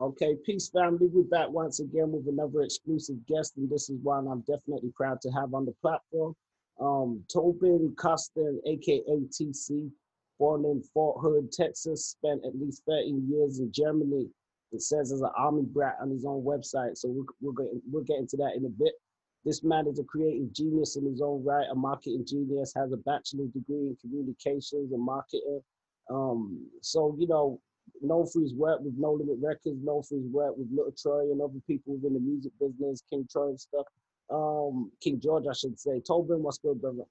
Okay, peace family. We're back once again with another exclusive guest, and this is one I'm definitely proud to have on the platform. Um, Tobin Costen, aka TC, born in Fort Hood, Texas, spent at least 13 years in Germany. It says as an army brat on his own website, so we'll, we'll, get, we'll get into that in a bit. This man is a creative genius in his own right, a marketing genius, has a bachelor's degree in communications and marketing. Um, so, you know, known for his work with No Limit Records, known for his work with Little Troy and other people within the music business, King Troy and stuff. Um, King George, I should say. Tobin, what's good, brother?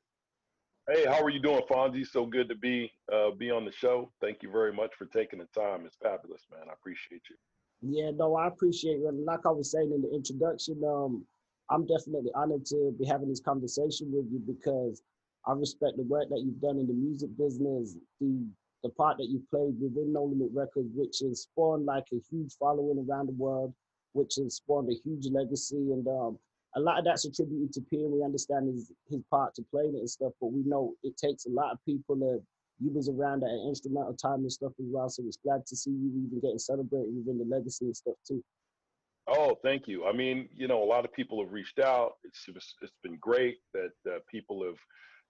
Hey, how are you doing, Fonzie? So good to be uh, be on the show. Thank you very much for taking the time. It's fabulous, man. I appreciate you. Yeah, no, I appreciate it. Like I was saying in the introduction, um, I'm definitely honored to be having this conversation with you because I respect the work that you've done in the music business, the the part that you played within No Limit Records, which has spawned like a huge following around the world, which has spawned a huge legacy. And um, a lot of that's attributed to P, and we understand his, his part to playing it and stuff, but we know it takes a lot of people to you was around at an instrumental time and stuff as well. So it's glad to see you even getting celebrated within the legacy and stuff too. Oh, thank you. I mean, you know, a lot of people have reached out. It's it's been great that uh, people have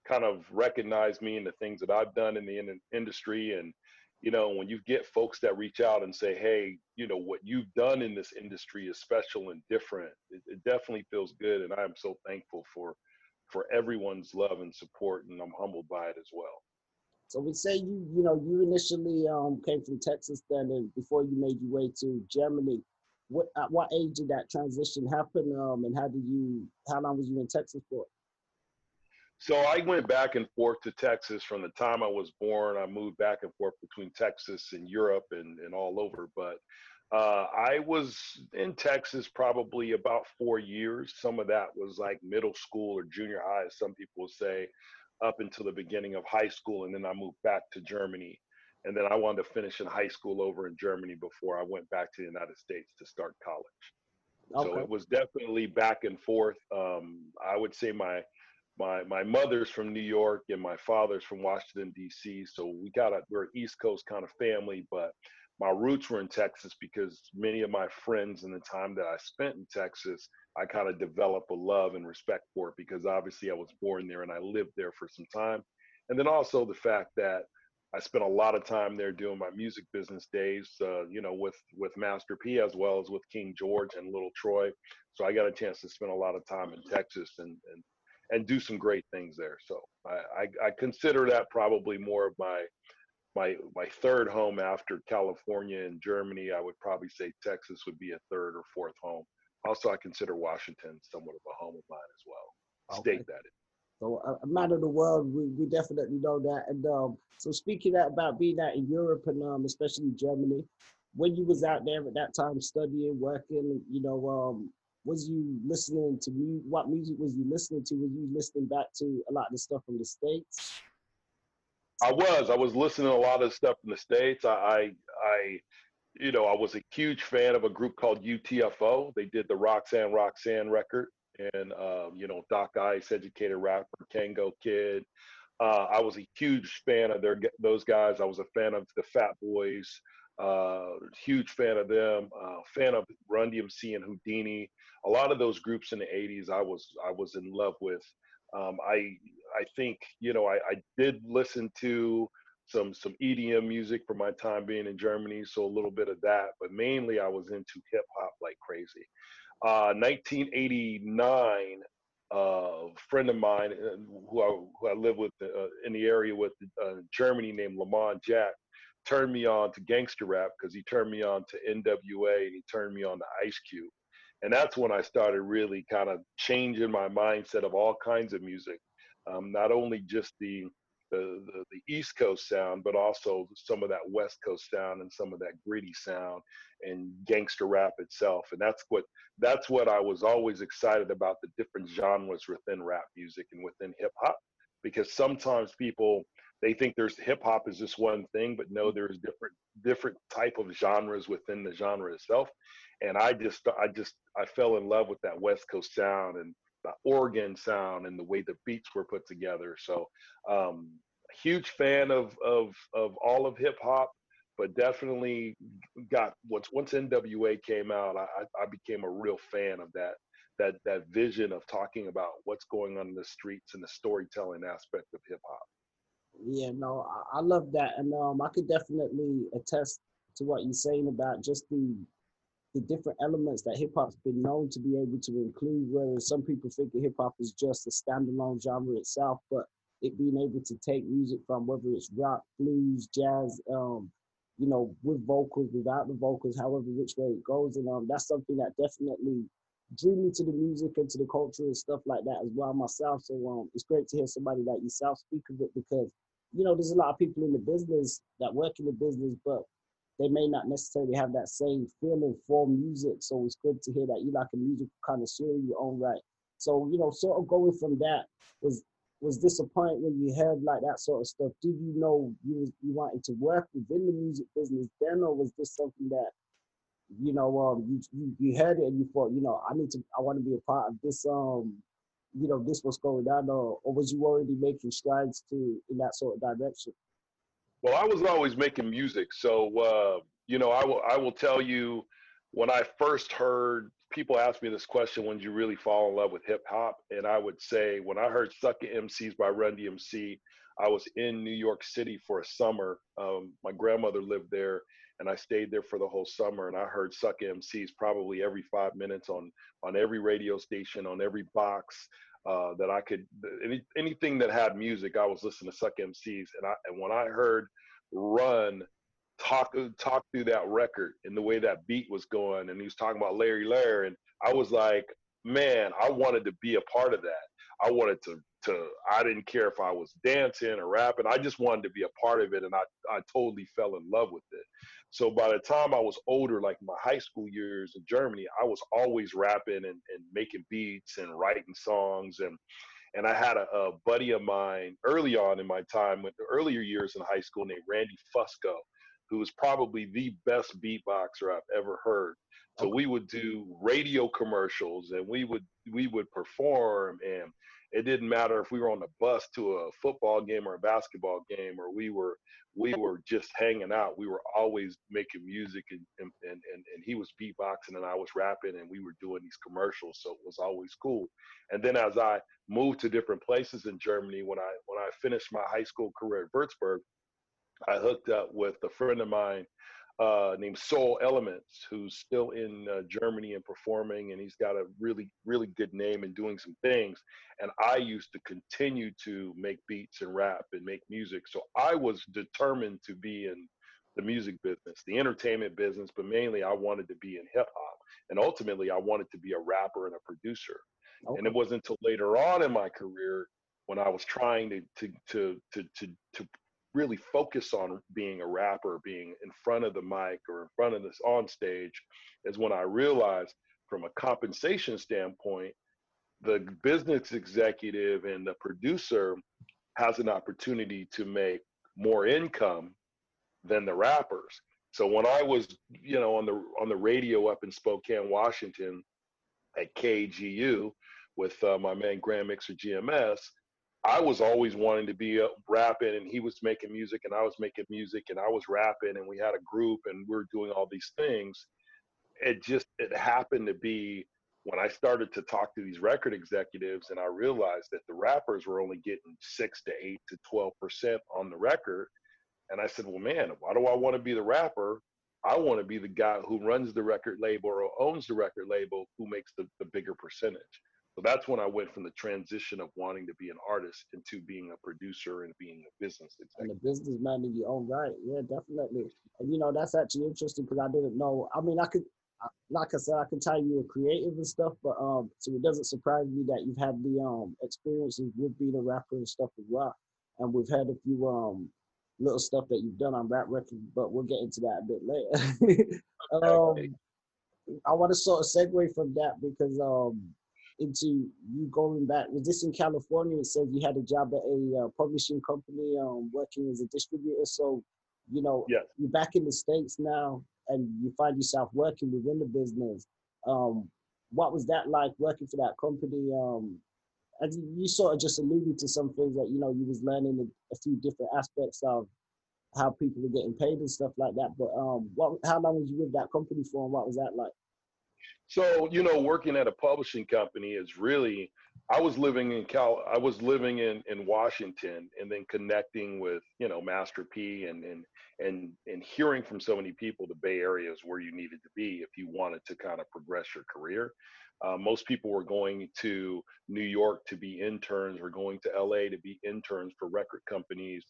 kind of recognize me and the things that I've done in the in- industry. And, you know, when you get folks that reach out and say, hey, you know, what you've done in this industry is special and different, it, it definitely feels good. And I'm so thankful for for everyone's love and support. And I'm humbled by it as well. So we say you, you know, you initially um, came from Texas then, and before you made your way to Germany. What at what age did that transition happen? Um, and how did you? How long was you in Texas for? So I went back and forth to Texas from the time I was born. I moved back and forth between Texas and Europe and, and all over. But uh, I was in Texas probably about four years. Some of that was like middle school or junior high, as some people say, up until the beginning of high school. And then I moved back to Germany. And then I wanted to finish in high school over in Germany before I went back to the United States to start college. Okay. So it was definitely back and forth. Um, I would say my my my mother's from New York and my father's from Washington D.C. So we got a we're an East Coast kind of family, but my roots were in Texas because many of my friends in the time that I spent in Texas, I kind of developed a love and respect for it because obviously I was born there and I lived there for some time, and then also the fact that I spent a lot of time there doing my music business days, uh, you know, with with Master P as well as with King George and Little Troy. So I got a chance to spend a lot of time in Texas and and and do some great things there. So I, I, I consider that probably more of my my my third home after California and Germany. I would probably say Texas would be a third or fourth home. Also, I consider Washington somewhat of a home of mine as well. Okay. State that. So a, a man of the world, we, we definitely know that. And um, so speaking about being out in Europe and um, especially Germany, when you was out there at that time studying, working, you know, um, was you listening to me? What music was you listening to? Was you listening back to a lot of the stuff from the states? I was. I was listening to a lot of stuff from the states. I, I, I, you know, I was a huge fan of a group called UTFO. They did the Roxanne Roxanne record, and um, you know, Doc Ice, educated rapper, Kangol Kid. Uh, I was a huge fan of their those guys. I was a fan of the Fat Boys. Uh, huge fan of them. Uh, fan of Run DMC and Whodini. A lot of those groups in the '80s, I was I was in love with. Um, I I think you know I, I did listen to some some EDM music for my time being in Germany, so a little bit of that, but mainly I was into hip hop like crazy. Uh, 1989, uh, a friend of mine uh, who I who I live with uh, in the area with uh, Germany named Lamont Jack turned me on to gangster rap because he turned me on to NWA and he turned me on to Ice Cube. And that's when I started really kind of changing my mindset of all kinds of music, um, not only just the, the, the the East Coast sound, but also some of that West Coast sound and some of that gritty sound and gangster rap itself. And that's what that's what I was always excited about the different genres within rap music and within hip hop, because sometimes people they think there's hip hop is just one thing, but no, there's different different type of genres within the genre itself. And I just I just I fell in love with that West Coast sound and the organ sound and the way the beats were put together. So um huge fan of of of all of hip hop, but definitely got once once NWA came out, I, I became a real fan of that that that vision of talking about what's going on in the streets and the storytelling aspect of hip hop. Yeah, no, I, I love that, and um, I could definitely attest to what you're saying about just the the different elements that hip hop's been known to be able to include. Whereas some people think that hip hop is just a standalone genre itself, but it being able to take music from whether it's rock, blues, jazz, um, you know, with vocals, without the vocals, however which way it goes, and um, that's something that definitely drew me to the music and to the culture and stuff like that as well myself. So um, it's great to hear somebody like yourself speak of it because you know there's a lot of people in the business that work in the business, but they may not necessarily have that same feeling for music. So it's good to hear that you like a music connoisseur in your own right. So you know, sort of going from that was was point when you heard like that sort of stuff? Did you know you you wanted to work within the music business then, or was this something that you know um you, you you heard it and you thought you know I need to I want to be a part of this um you know this was going on, or, or was you already making strides to in that sort of direction? Well, I was always making music, so uh, you know, I will I will tell you when I first heard people ask me this question, when did you really fall in love with hip hop? And I would say when I heard "Sucker MCs" by Run DMC, I was in New York City for a summer. Um, my grandmother lived there, and I stayed there for the whole summer. And I heard "Sucker MCs" probably every five minutes on on every radio station, on every box uh, that I could any, anything that had music, I was listening to Suck MCs, and I and when I heard Run talk talk through that record and the way that beat was going, and he was talking about Larry Lair, and I was like, man, I wanted to be a part of that. I wanted to to I didn't care if I was dancing or rapping. I just wanted to be a part of it, and I I totally fell in love with it. So by the time I was older, like my high school years in Germany, I was always rapping and, and making beats and writing songs and and I had a, a buddy of mine early on in my time, with the earlier years in high school, named Randy Fusco, who was probably the best beatboxer I've ever heard. So we would do radio commercials and we would we would perform and it didn't matter if we were on the bus to a football game or a basketball game or we were we were just hanging out. We were always making music and and, and, and he was beatboxing and I was rapping and we were doing these commercials. So it was always cool. And then as I moved to different places in Germany, when I when I finished my high school career at Würzburg, I hooked up with a friend of mine uh, named Soul Elements, who's still in uh, Germany and performing, and he's got a really, really good name and doing some things. And I used to continue to make beats and rap and make music. So I was determined to be in the music business, the entertainment business, but mainly I wanted to be in hip hop. And ultimately, I wanted to be a rapper and a producer. Okay. And it wasn't until later on in my career when I was trying to to to to to, to really focus on being a rapper, being in front of the mic or in front of this on stage, is when I realized from a compensation standpoint, the business executive and the producer has an opportunity to make more income than the rappers. So when I was, you know, on the on the radio up in Spokane, Washington, at KGU with uh, my man Grand Mixer GMS, I was always wanting to be uh, rapping, and he was making music, and I was making music, and I was rapping, and we had a group, and we are doing all these things. It just it happened to be when I started to talk to these record executives, and I realized that the rappers were only getting six to eight to twelve percent on the record, and I said, "Well, man, why do I want to be the rapper? I want to be the guy who runs the record label or owns the record label, who makes the, the bigger percentage." So that's when I went from the transition of wanting to be an artist into being a producer and being a business executive. And a businessman in your own right. Yeah, definitely. And you know, that's actually interesting because I didn't know. I mean, I could, like I said, I can tell you were creative and stuff, but um, so it doesn't surprise me that you've had the um experiences with being a rapper and stuff as well. And we've had a few um little stuff that you've done on rap records, but we'll get into that a bit later. um, I want to sort of segue from that because um into you going back. Was this in California? It says you had a job at a uh, publishing company, um, working as a distributor. So, you know, yes. you're back in the states now, and you find yourself working within the business. Um, what was that like working for that company? Um, and you sort of just alluded to some things that you know you was learning a, a few different aspects of how people are getting paid and stuff like that. But um, what? How long was you with that company for, and what was that like? So you know, working at a publishing company is really. I was living in Cal. I was living in in Washington, and then connecting with you know Master P, and and and and hearing from so many people, the Bay Area is where you needed to be if you wanted to kind of progress your career. Uh, most people were going to New York to be interns, were going to LA to be interns for record companies.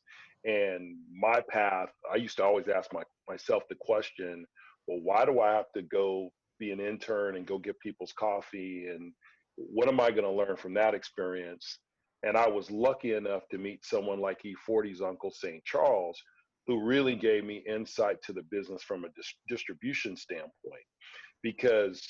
And my path, I used to always ask my, myself the question, well, why do I have to go be an intern and go get people's coffee? And what am I going to learn from that experience? And I was lucky enough to meet someone like E40's Uncle St. Charles, who really gave me insight to the business from a dis- distribution standpoint. Because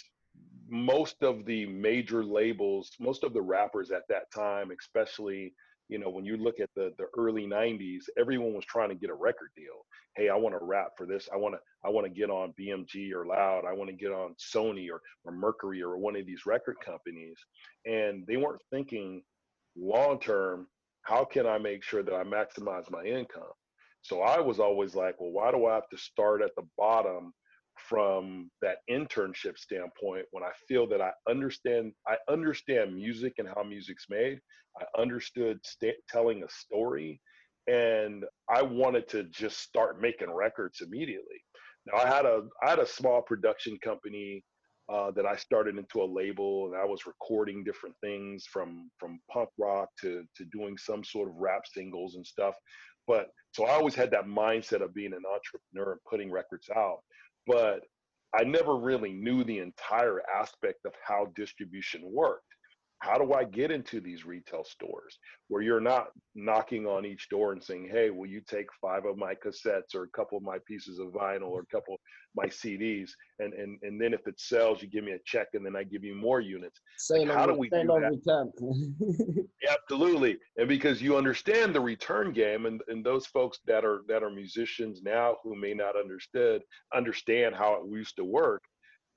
most of the major labels, most of the rappers at that time, especially you know when you look at the the early 90s everyone was trying to get a record deal. Hey i want to rap for this. I want to i want to get on bmg or loud. I want to get on sony or, or mercury or one of these record companies. And they weren't thinking long term how can i make sure that i maximize my income? So i was always like well why do i have to start at the bottom from that internship standpoint when I feel that I understand I understand music and how music's made. I understood st- telling a story and I wanted to just start making records immediately. Now I had a I had a small production company uh, that I started into a label and I was recording different things from from punk rock to to doing some sort of rap singles and stuff. But so I always had that mindset of being an entrepreneur and putting records out but I never really knew the entire aspect of how distribution worked. How do I get into these retail stores where you're not knocking on each door and saying, "Hey, will you take five of my cassettes or a couple of my pieces of vinyl or a couple of my CDs?" And and and then if it sells, you give me a check, and then I give you more units. Like, how do we do that? Absolutely, and because you understand the return game, and and those folks that are that are musicians now who may not understood understand how it used to work,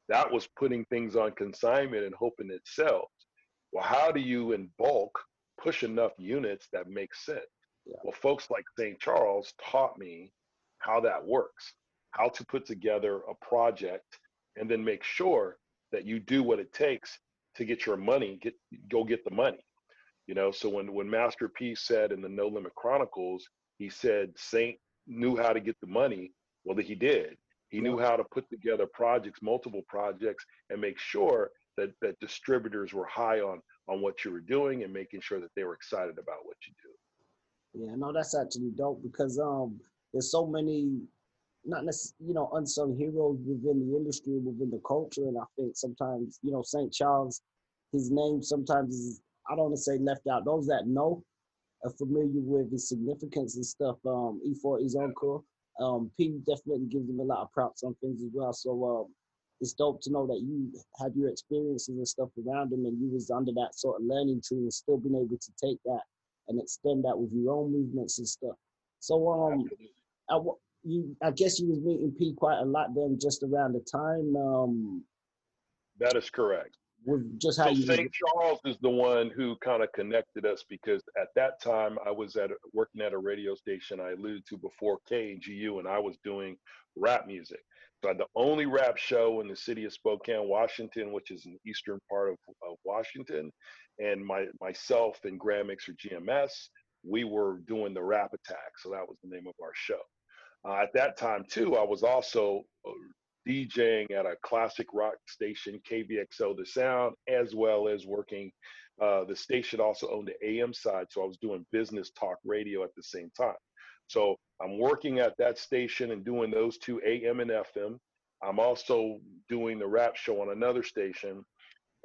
that was putting things on consignment and hoping it sells well, how do you in bulk push enough units that make sense? Yeah. Well, folks like St. Charles taught me how that works, how to put together a project and then make sure that you do what it takes to get your money, get go get the money. You know, so when when Master P said in the No Limit Chronicles, he said Saint knew how to get the money. Well, he did. He yeah. knew how to put together projects, multiple projects, and make sure that that distributors were high on on what you were doing and making sure that they were excited about what you do. Yeah, no, that's actually dope because um there's so many not necessarily you know unsung heroes within the industry within the culture and I think sometimes you know St. Charles his name sometimes is I don't want to say left out those that know are familiar with his significance and stuff um E40's uncle um P definitely gives him a lot of props on things as well so um it's dope to know that you had your experiences and stuff around him and you was under that sort of learning tree and still being able to take that and extend that with your own movements and stuff. So um I, you I guess you was meeting P quite a lot then just around the time. Um that is correct. With just how so you St. Charles is the one who kind of connected us because at that time I was at working at a radio station I alluded to before KGU and I was doing rap music. So the only rap show in the city of Spokane, Washington, which is in the eastern part of, of Washington. And my myself and Grammix or GMS, we were doing the rap attack. So that was the name of our show. Uh, at that time, too, I was also uh, DJing at a classic rock station, KVXO The Sound, as well as working. Uh, the station also owned the AM side, so I was doing business talk radio at the same time. So I'm working at that station and doing those two AM and FM. I'm also doing the rap show on another station.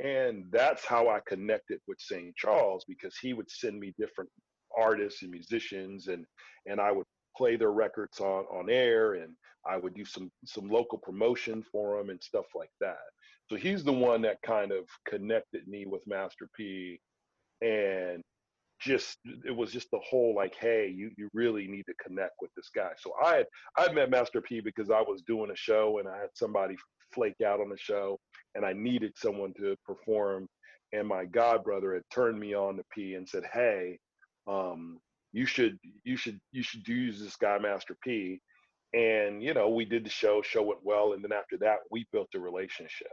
And that's how I connected with St. Charles because he would send me different artists and musicians and and I would play their records on on air and I would do some some local promotion for them and stuff like that. So he's the one that kind of connected me with Master P and just it was just the whole like hey you you really need to connect with this guy so i had i met master p because i was doing a show and i had somebody flake out on the show and i needed someone to perform and my god brother had turned me on to p and said hey um you should you should you should use this guy Master P. And you know, we did the show, show went well, and then after that, we built a relationship.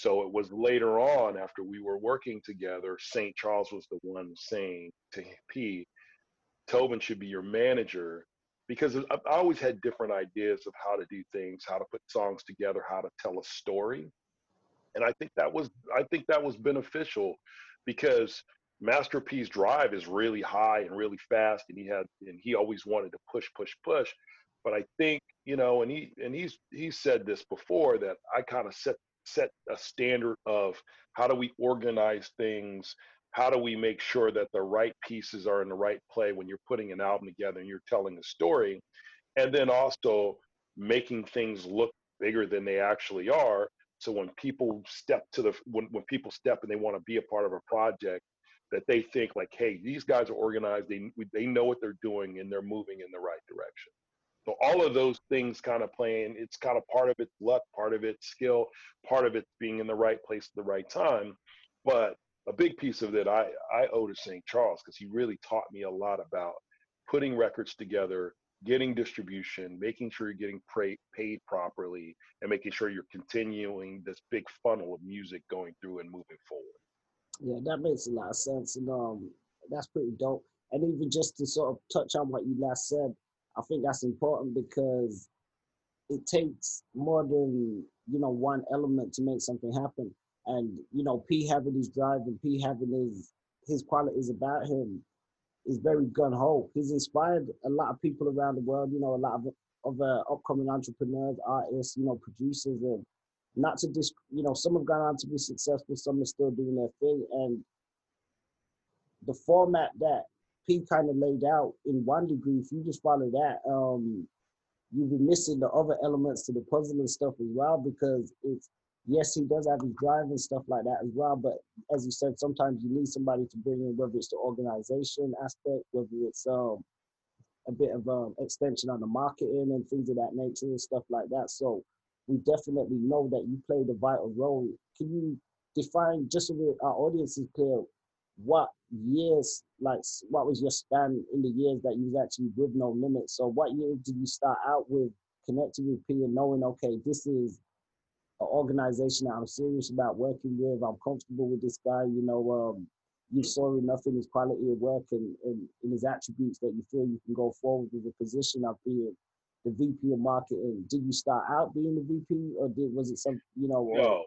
So it was later on, after we were working together, St. Charles was the one saying to P, Tobin should be your manager because I always had different ideas of how to do things, how to put songs together, how to tell a story. And I think that was I think that was beneficial because Master P's drive is really high and really fast, and he had and he always wanted to push, push, push. But I think you know, and he and he's he said this before that I kind of set set a standard of how do we organize things, how do we make sure that the right pieces are in the right play when you're putting an album together and you're telling a story, and then also making things look bigger than they actually are. So when people step to the when when people step and they want to be a part of a project, that they think like, hey, these guys are organized. They they know what they're doing and they're moving in the right direction. So all of those things kind of playing. It's kind of part of it's luck, part of it's skill, part of it's being in the right place at the right time. But a big piece of it I I owe to St. Charles because he really taught me a lot about putting records together, getting distribution, making sure you're getting paid paid properly, and making sure you're continuing this big funnel of music going through and moving forward. Yeah, that makes a lot of sense, and um, that's pretty dope. And even just to sort of touch on what you last said, I think that's important because it takes more than you know one element to make something happen. And you know, P having his drive and P having his his qualities about him is very gun ho. He's inspired a lot of people around the world. You know, a lot of of uh, upcoming entrepreneurs, artists, you know, producers, and not to dis, you know, some have gone on to be successful, some are still doing their thing, and the format that P kind of laid out in one degree, if you just follow that, um, you'll be missing the other elements to the puzzle and stuff as well because it's yes, he does have his drive and stuff like that as well. But as you said, sometimes you need somebody to bring in, whether it's the organization aspect, whether it's um a bit of um extension on the marketing and things of that nature and stuff like that. So we definitely know that you played a vital role. Can you define just so our audience is clear what years like what was your span in the years that you was actually with no limit so what year did you start out with connecting with p and knowing okay this is an organization that i'm serious about working with i'm comfortable with this guy you know um, you saw enough in his quality of work and, and in his attributes that you feel you can go forward with the position of being the VP of marketing. Did you start out being the VP, or did was it some you know? No,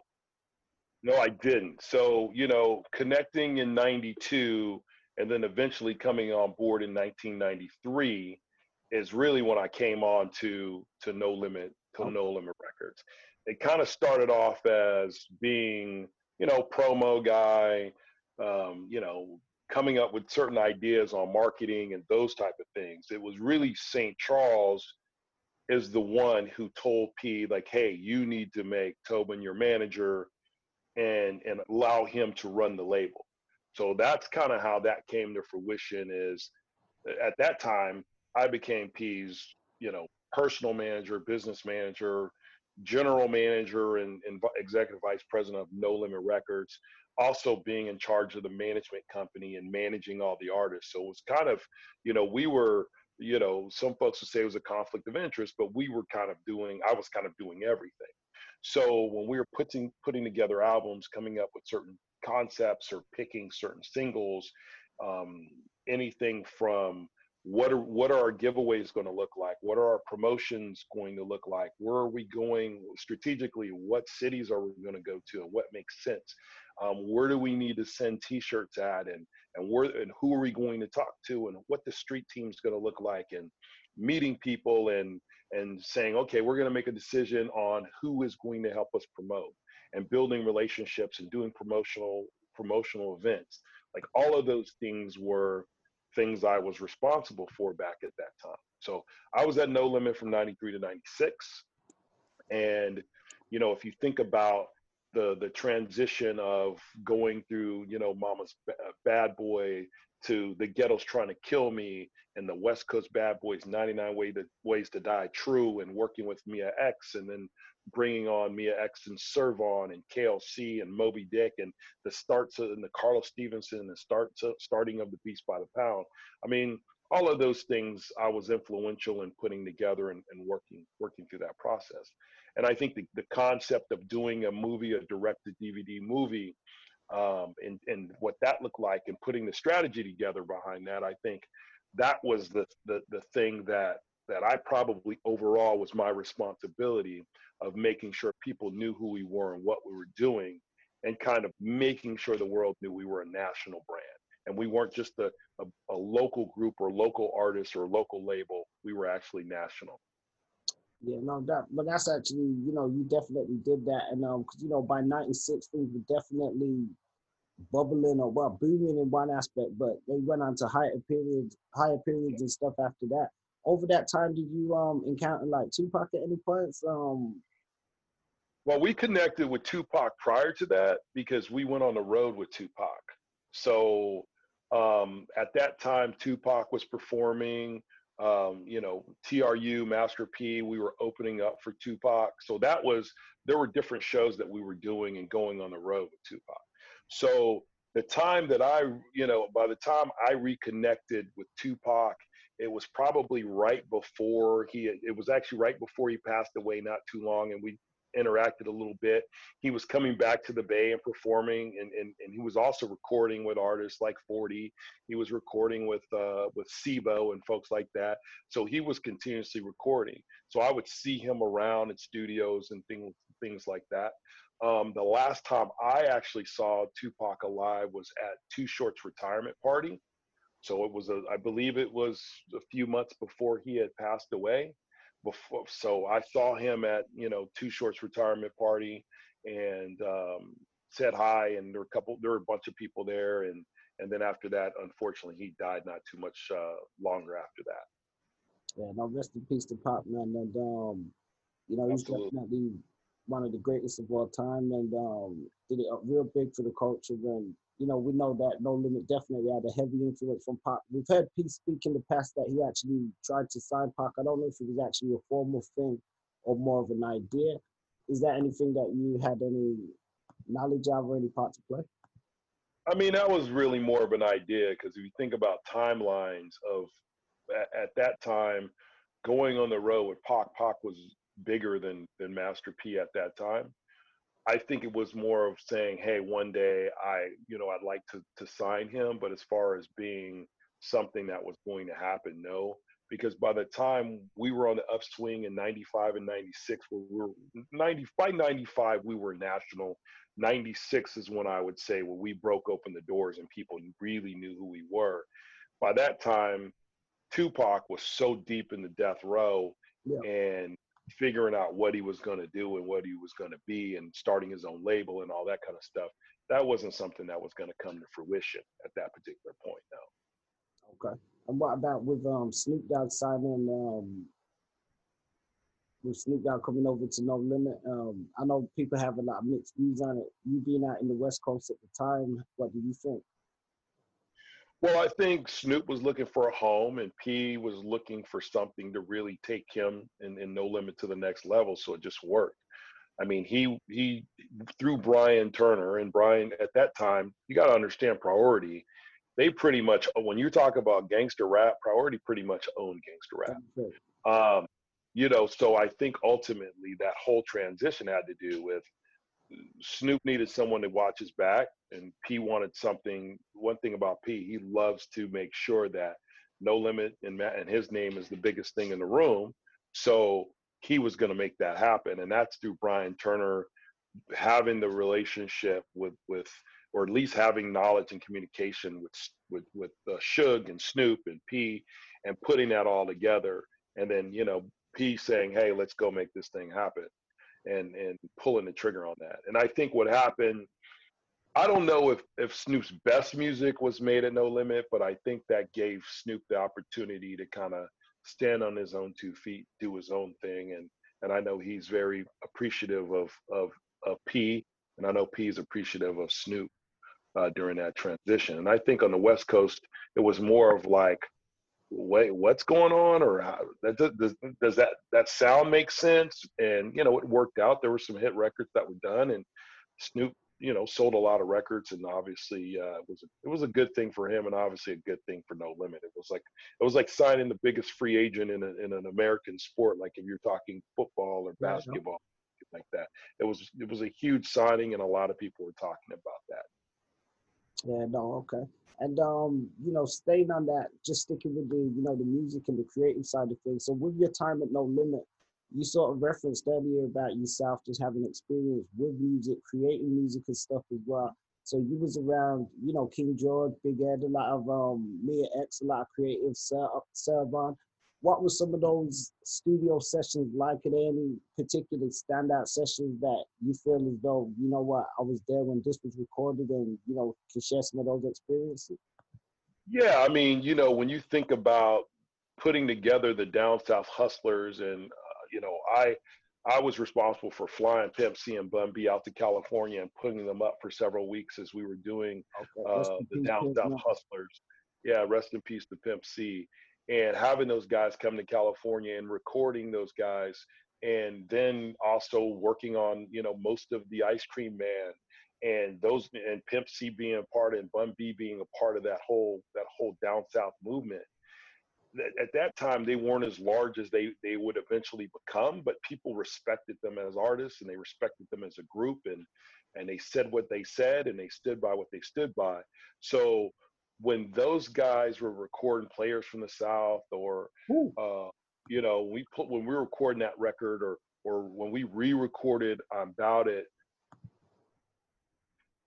no, I didn't. So you know, connecting in '92 and then eventually coming on board in 1993 is really when I came on to to No Limit to No Limit Records. It kind of started off as being you know promo guy, um, you know coming up with certain ideas on marketing and those type of things. It was really St. Charles is the one who told P like, hey, you need to make Tobin your manager and and allow him to run the label. So that's kind of how that came to fruition is uh, at that time I became P's, you know, personal manager, business manager, general manager and, and executive vice president of No Limit Records, also being in charge of the management company and managing all the artists. So it was kind of, you know, we were you know, some folks would say it was a conflict of interest, but we were kind of doing, I was kind of doing everything. So when we were putting putting together albums, coming up with certain concepts or picking certain singles, um, anything from what are what are our giveaways going to look like? What are our promotions going to look like? Where are we going strategically? What cities are we going to go to, and what makes sense? Um, where do we need to send T-shirts at, and and where and who are we going to talk to, and what the street team is going to look like, and meeting people and and saying, okay, we're going to make a decision on who is going to help us promote, and building relationships and doing promotional promotional events. Like all of those things were things I was responsible for back at that time. So I was at No Limit from 93 to 96. And, you know, if you think about the the transition of going through, you know, Mama's Bad Boy to the ghettos trying to kill me and the West Coast Bad Boys 99 way to, Ways to Die True and working with Mia X and then bringing on Mia X and Serv-On and KLC and Mo B. Dick and the starts of, and the Carlos Stevenson and the start starting of the Beats by the Pound. I mean, all of those things I was influential in putting together and, and working working through that process. And I think the, the concept of doing a movie, a directed DVD movie, um, and, and what that looked like and putting the strategy together behind that, I think that was the, the, the thing that, that I probably overall was my responsibility of making sure people knew who we were and what we were doing and kind of making sure the world knew we were a national brand. And we weren't just a, a, a local group or local artist or local label. We were actually national yeah, no, that, but that's actually, you know, you definitely did that, and um, cause you know, by '96 things were definitely bubbling or well booming in one aspect, but they went on to higher periods, higher periods and stuff after that. Over that time, did you um encounter like Tupac at any points? Um, well, we connected with Tupac prior to that because we went on the road with Tupac. So um, at that time, Tupac was performing um, you know, TRU, Master P, we were opening up for Tupac. So that was, there were different shows that we were doing and going on the road with Tupac. So the time that I, you know, by the time I reconnected with Tupac, it was probably right before he, it was actually right before he passed away, not too long. And we interacted a little bit. He was coming back to the Bay and performing, and, and, and he was also recording with artists like 40. He was recording with uh, with SIBO and folks like that. So he was continuously recording. So I would see him around at studios and things things like that. Um, the last time I actually saw Tupac alive was at Too Short's retirement party. So it was a, I believe it was a few months before he had passed away before so i saw him at you know Too Short's retirement party and um, said hi and there were a couple there were a bunch of people there and and then after that unfortunately he died not too much uh, longer after that yeah no rest in peace to Pac man and um you know he's Absolutely. definitely one of the greatest of all time and um did it real big for the culture and you know, we know that No Limit definitely had a heavy influence from Pac. We've heard Pete speak in the past that he actually tried to sign Pac. I don't know if it was actually a formal thing or more of an idea. Is that anything that you had any knowledge of or any part to play? I mean, that was really more of an idea because if you think about timelines of at, at, that time going on the road with Pac, Pac was bigger than than Master P at that time. I think it was more of saying, "Hey, one day I, you know, I'd like to to sign him," but as far as being something that was going to happen, no, because by the time we were on the upswing in 95 and 96 we were 90 by 95 we were national 96 is when i would say when we broke open the doors and people really knew who we were by that time tupac was so deep in the death row yeah. and figuring out what he was going to do and what he was going to be and starting his own label and all that kind of stuff that wasn't something that was going to come to fruition at that particular point no okay and what about with um snoop dogg signing um with Snoop Dogg coming over to No Limit, um, I know people have a lot of mixed views on it. You being out in the West Coast at the time, what do you think? Well, I think Snoop was looking for a home, and P was looking for something to really take him and, and No Limit to the next level. So it just worked. I mean, he he through Bryan Turner and Brian at that time. You got to understand priority. They pretty much when you talk about gangster rap, priority pretty much owned gangster rap. Um, you know, so I think ultimately that whole transition had to do with Snoop needed someone to watch his back, and P wanted something. One thing about P, he loves to make sure that No Limit and Matt and his name is the biggest thing in the room. So he was going to make that happen, and that's through Bryan Turner having the relationship with with or at least having knowledge and communication with with with uh, Suge and Snoop and P, and putting that all together, and then you know P saying, "Hey, let's go make this thing happen." And and pulling the trigger on that. And I think what happened, I don't know if if Snoop's best music was made at No Limit, but I think that gave Snoop the opportunity to kind of stand on his own two feet, do his own thing, and and I know he's very appreciative of of of P, and I know P is appreciative of Snoop uh, during that transition. And I think on the West Coast, it was more of like wait, what's going on? Or how, that, does, does that, that sound make sense? And, you know, it worked out. There were some hit records that were done and Snoop, you know, sold a lot of records, and obviously uh, it was a, it was a good thing for him, and obviously a good thing for No Limit. It was like it was like signing the biggest free agent in a, in an American sport, like if you're talking football or basketball, yeah. like that. It was it was a huge signing, and a lot of people were talking about that. Yeah, no, okay. And um, you know, staying on that, just sticking with the, you know, the music and the creative side of things. So with your time at No Limit, you sort of referenced earlier about yourself just having experience with music, creating music and stuff as well. So you was around, you know, King George, Big Ed, a lot of um Mia X, a lot of creative Sir Servon. What were some of those studio sessions like? Are there any particular standout sessions that you feel as though, you know what, I was there when this was recorded and, you know, can share some of those experiences? Yeah, I mean, you know, when you think about putting together the down south hustlers and you know, I I was responsible for flying Pimp C and Bun B out to California and putting them up for several weeks as we were doing okay. uh, the Down South Hustlers. Yeah, rest in peace to Pimp C. And having those guys come to California and recording those guys, and then also working on you know most of the Ice Cream Man and those and Pimp C being a part and Bun B being a part of that whole that whole down south movement at that time they weren't as large as they they would eventually become but people respected them as artists and they respected them as a group and and they said what they said and they stood by what they stood by. So when those guys were recording players from the south or uh, you know we put when we were recording that record or or when we re-recorded about it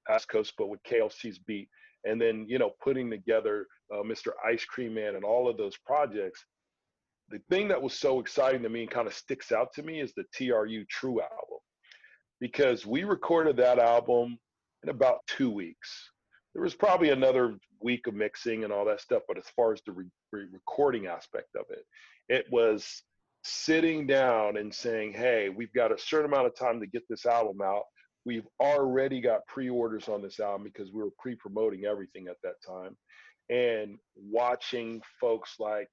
West Coast but with KLC's beat and then you know putting together uh, Mr. Ice Cream Man and all of those projects. The thing that was so exciting to me and kind of sticks out to me is the TRU True album because we recorded that album in about two weeks. There was probably another week of mixing and all that stuff, but as far as the re- re- recording aspect of it, it was sitting down and saying, "Hey, we've got a certain amount of time to get this album out. We've already got pre-orders on this album because we were pre-promoting everything at that time, and watching folks like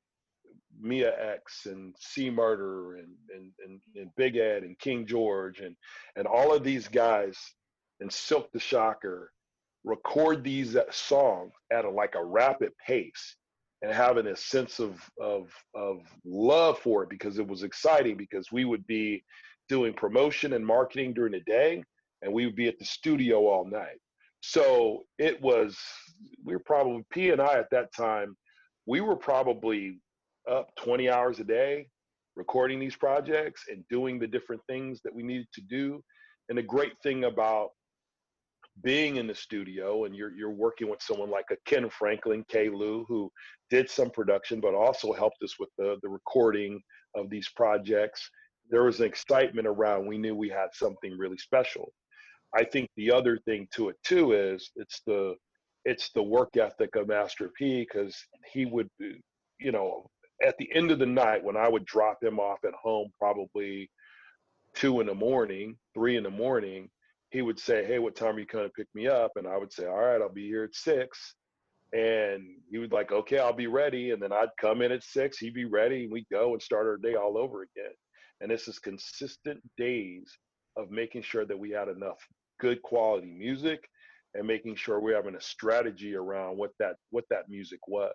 Mia X and C Murder and, and and and Big Ed and King George and and all of these guys and Silk the Shocker record these uh, songs at a like a rapid pace and having a sense of of of love for it because it was exciting because we would be doing promotion and marketing during the day and we would be at the studio all night. So it was, we were probably, P and I at that time, we were probably up 20 hours a day recording these projects and doing the different things that we needed to do. And the great thing about being in the studio and you're you're working with someone like a Ken Franklin, K. Lou, who did some production but also helped us with the the recording of these projects. There was an excitement around. We knew we had something really special. I think the other thing to it too is it's the it's the work ethic of Master P because he would, you know, at the end of the night when I would drop him off at home, probably two in the morning, three in the morning, he would say, "Hey, what time are you coming to pick me up?" And I would say, "All right, I'll be here at six. And he would like, "Okay, I'll be ready." And then I'd come in at six, he'd be ready, and we'd go and start our day all over again. And this is consistent days of making sure that we had enough good quality music and making sure we're having a strategy around what that what that music was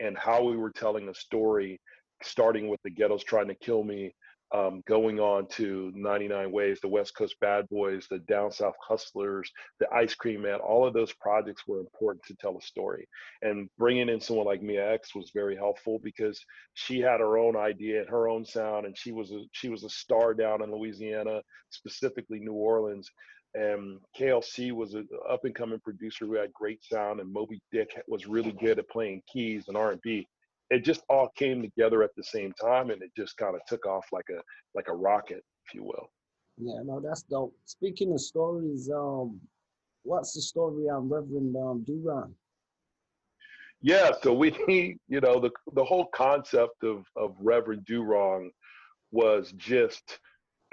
and how we were telling a story starting with the ghettos trying to kill me um, going on to 99 ways the west coast bad boys the down south hustlers the ice cream man all of those projects were important to tell a story and bringing in someone like mia x was very helpful because she had her own idea and her own sound and she was a she was a star down in louisiana specifically new orleans and KLC was an up and coming producer who had great sound, and Mo B. Dick was really good at playing keys and R and B. It just all came together at the same time, and it just kind of took off like a like a rocket, if you will. Yeah, no, that's dope. Speaking of stories, um, what's the story on Reverend um, Do Wrong? Yeah, so we, you know, the the whole concept of of Reverend Do Wrong was just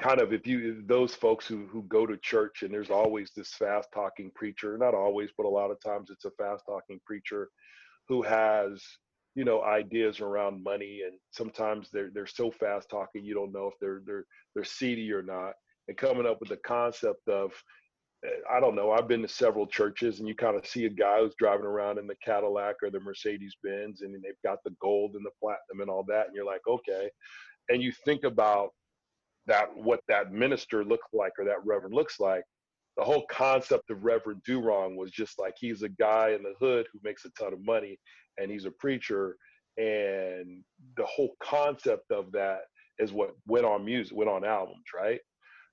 kind of if you those folks who who go to church and there's always this fast talking preacher not always but a lot of times it's a fast talking preacher who has you know ideas around money and sometimes they're they're so fast talking you don't know if they're they're they're seedy or not and coming up with the concept of eh, I don't know. I've been to several churches, and you kind of see a guy who's driving around in the Cadillac or the Mercedes Benz, and they've got the gold and the platinum and all that, and you're like, okay. And you think about that, what that minister looks like or that reverend looks like. The whole concept of Reverend Do Wrong was just like he's a guy in the hood who makes a ton of money, and he's a preacher, and the whole concept of that is what went on music, went on albums, right?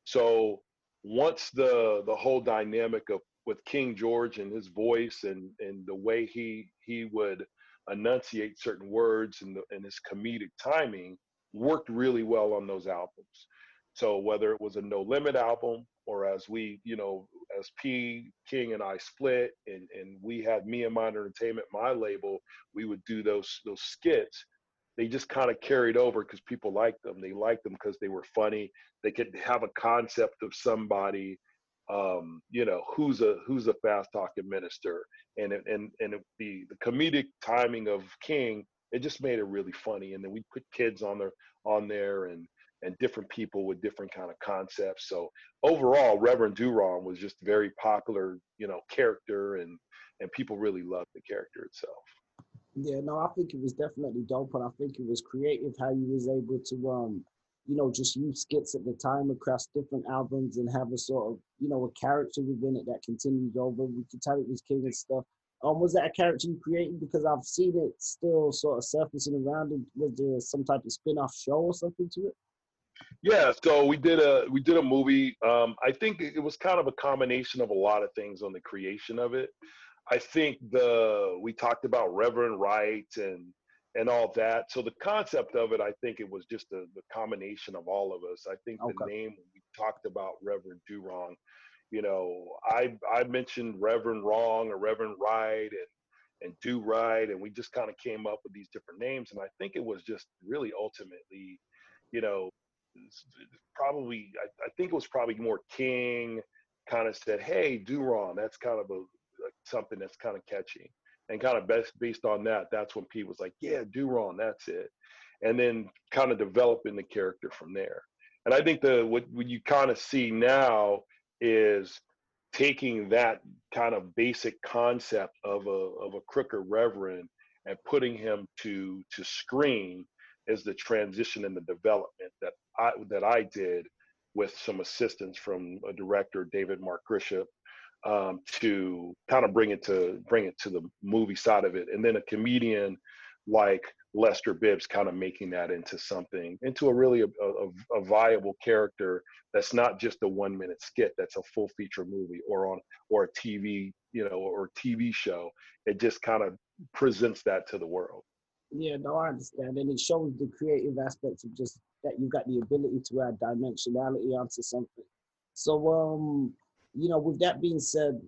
So once the the whole dynamic of with King George and his voice and and the way he he would enunciate certain words and the, and his comedic timing worked really well on those albums. So whether it was a No Limit album or as we, you know, as P King and I split and and we had me and Mind Entertainment, my label, we would do those those skits they just kind of carried over because people liked them. They liked them because they were funny. They could have a concept of somebody, um, you know, who's a who's a fast talking minister, and and and it, the the comedic timing of King, it just made it really funny. And then we put kids on there on there and and different people with different kind of concepts. So overall, Reverend Do Wrong was just very popular, you know, character, and and people really loved the character itself. Yeah, no, I think it was definitely dope, and I think it was creative how you was able to, um, you know, just use skits at the time across different albums and have a sort of, you know, a character within it that continues over. We could tell it was King and stuff. Um, was that a character you created? Because I've seen it still sort of surfacing around. Was there some type of spin-off show or something to it? Yeah, so we did a we did a movie. Um, I think it was kind of a combination of a lot of things on the creation of it. I think the we talked about Reverend Wright and and all that. So the concept of it, I think it was just a, the combination of all of us. I think okay. the name we talked about Reverend Do Wrong, you know, I I mentioned Reverend Wrong or Reverend Right and and Do Right, and we just kind of came up with these different names. And I think it was just really ultimately, you know, probably I, I think it was probably more King kind of said, "Hey, Do Wrong, that's kind of a something that's kind of catchy. And kind of based based on that, that's when Pete was like, yeah, Do Wrong, that's it. And then kind of developing the character from there. And I think the what, what you kind of see now is taking that kind of basic concept of a of a crooked reverend and putting him to to screen is the transition and the development that I that I did with some assistance from a director, David Mark Grisham, um, to kind of bring it to bring it to the movie side of it, and then a comedian like Lester Bibbs kind of making that into something, into a really a, a, a, viable character that's not just a one minute skit, that's a full feature movie or on or a TV, you know, or TV show. It just kind of presents that to the world. Yeah, no, I understand, and it shows the creative aspects of just that you got the ability to add dimensionality onto something. So, um, you know, with that being said,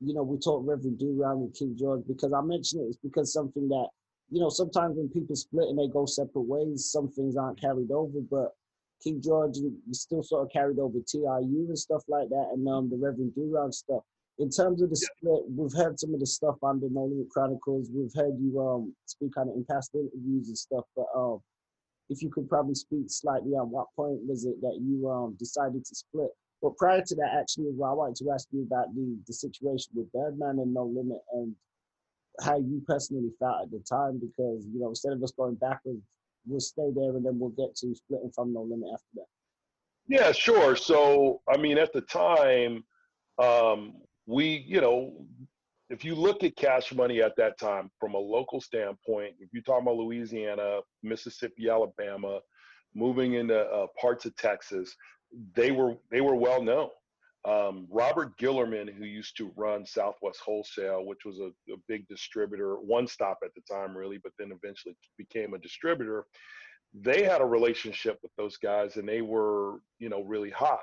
you know, we talk Reverend Do Wrong and King George because I mention it is because something that, you know, sometimes when people split and they go separate ways, some things aren't carried over, but King George, you, still sort of carried over TRU and stuff like that, and um, the Reverend Do Wrong stuff. In terms of the split, we've heard some of the stuff on the Chronicles. We've heard you um speak on it in past interviews and stuff, but um, if you could probably speak slightly on what point was it that you um decided to split but prior to that, actually, well, I wanted to ask you about the, the situation with Birdman and No Limit and how you personally felt at the time, because, you know, instead of us going backwards, we'll stay there and then we'll get to splitting from No Limit after that. Yeah, sure. So, I mean, at the time, um, we, you know, if you look at cash money at that time from a local standpoint, if you're talking about Louisiana, Mississippi, Alabama, moving into uh, parts of Texas, they were they were well known. Um, Robert Guillerman, who used to run Southwest Wholesale, which was a, a, big distributor, one stop at the time, really, but then eventually became a distributor. They had a relationship with those guys, and they were, you know, really hot.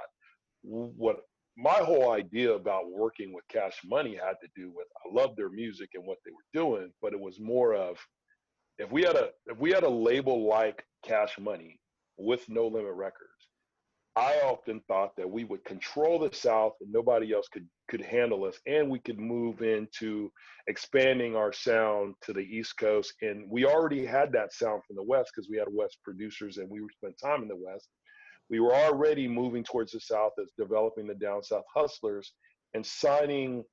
What my whole idea about working with Cash Money had to do with I loved their music and what they were doing, but it was more of if we had a if we had a label like Cash Money with No Limit Records I often thought that we would control the South and nobody else could could handle us, and we could move into expanding our sound to the East Coast. And we already had that sound from the West because we had West producers and we spent time in the West. We were already moving towards the South as developing the down South hustlers, and signing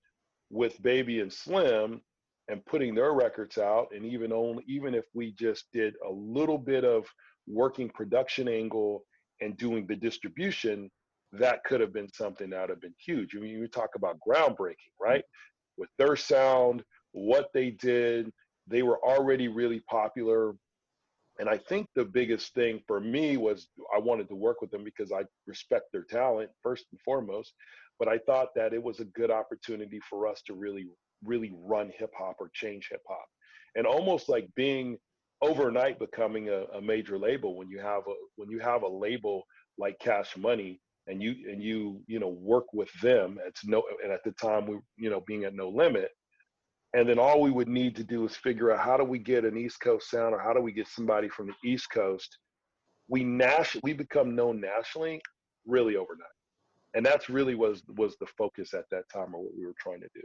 with Baby and Slim and putting their records out and even only even if we just did a little bit of working production angle and doing the distribution that could have been something that would have been huge. I mean, you talk about groundbreaking, right? With their sound, what they did, they were already really popular. And I think the biggest thing for me was I wanted to work with them because I respect their talent first and foremost. But I thought that it was a good opportunity for us to really, really run hip hop or change hip hop. And almost like being overnight becoming a, a major label when you have a when you have a label like Cash Money and you and you you know work with them it's no and at the time we you know being at no limit and then all we would need to do is figure out how do we get an east coast sound or how do we get somebody from the east coast we national we become known nationally really overnight and that's really was was the focus at that time or what we were trying to do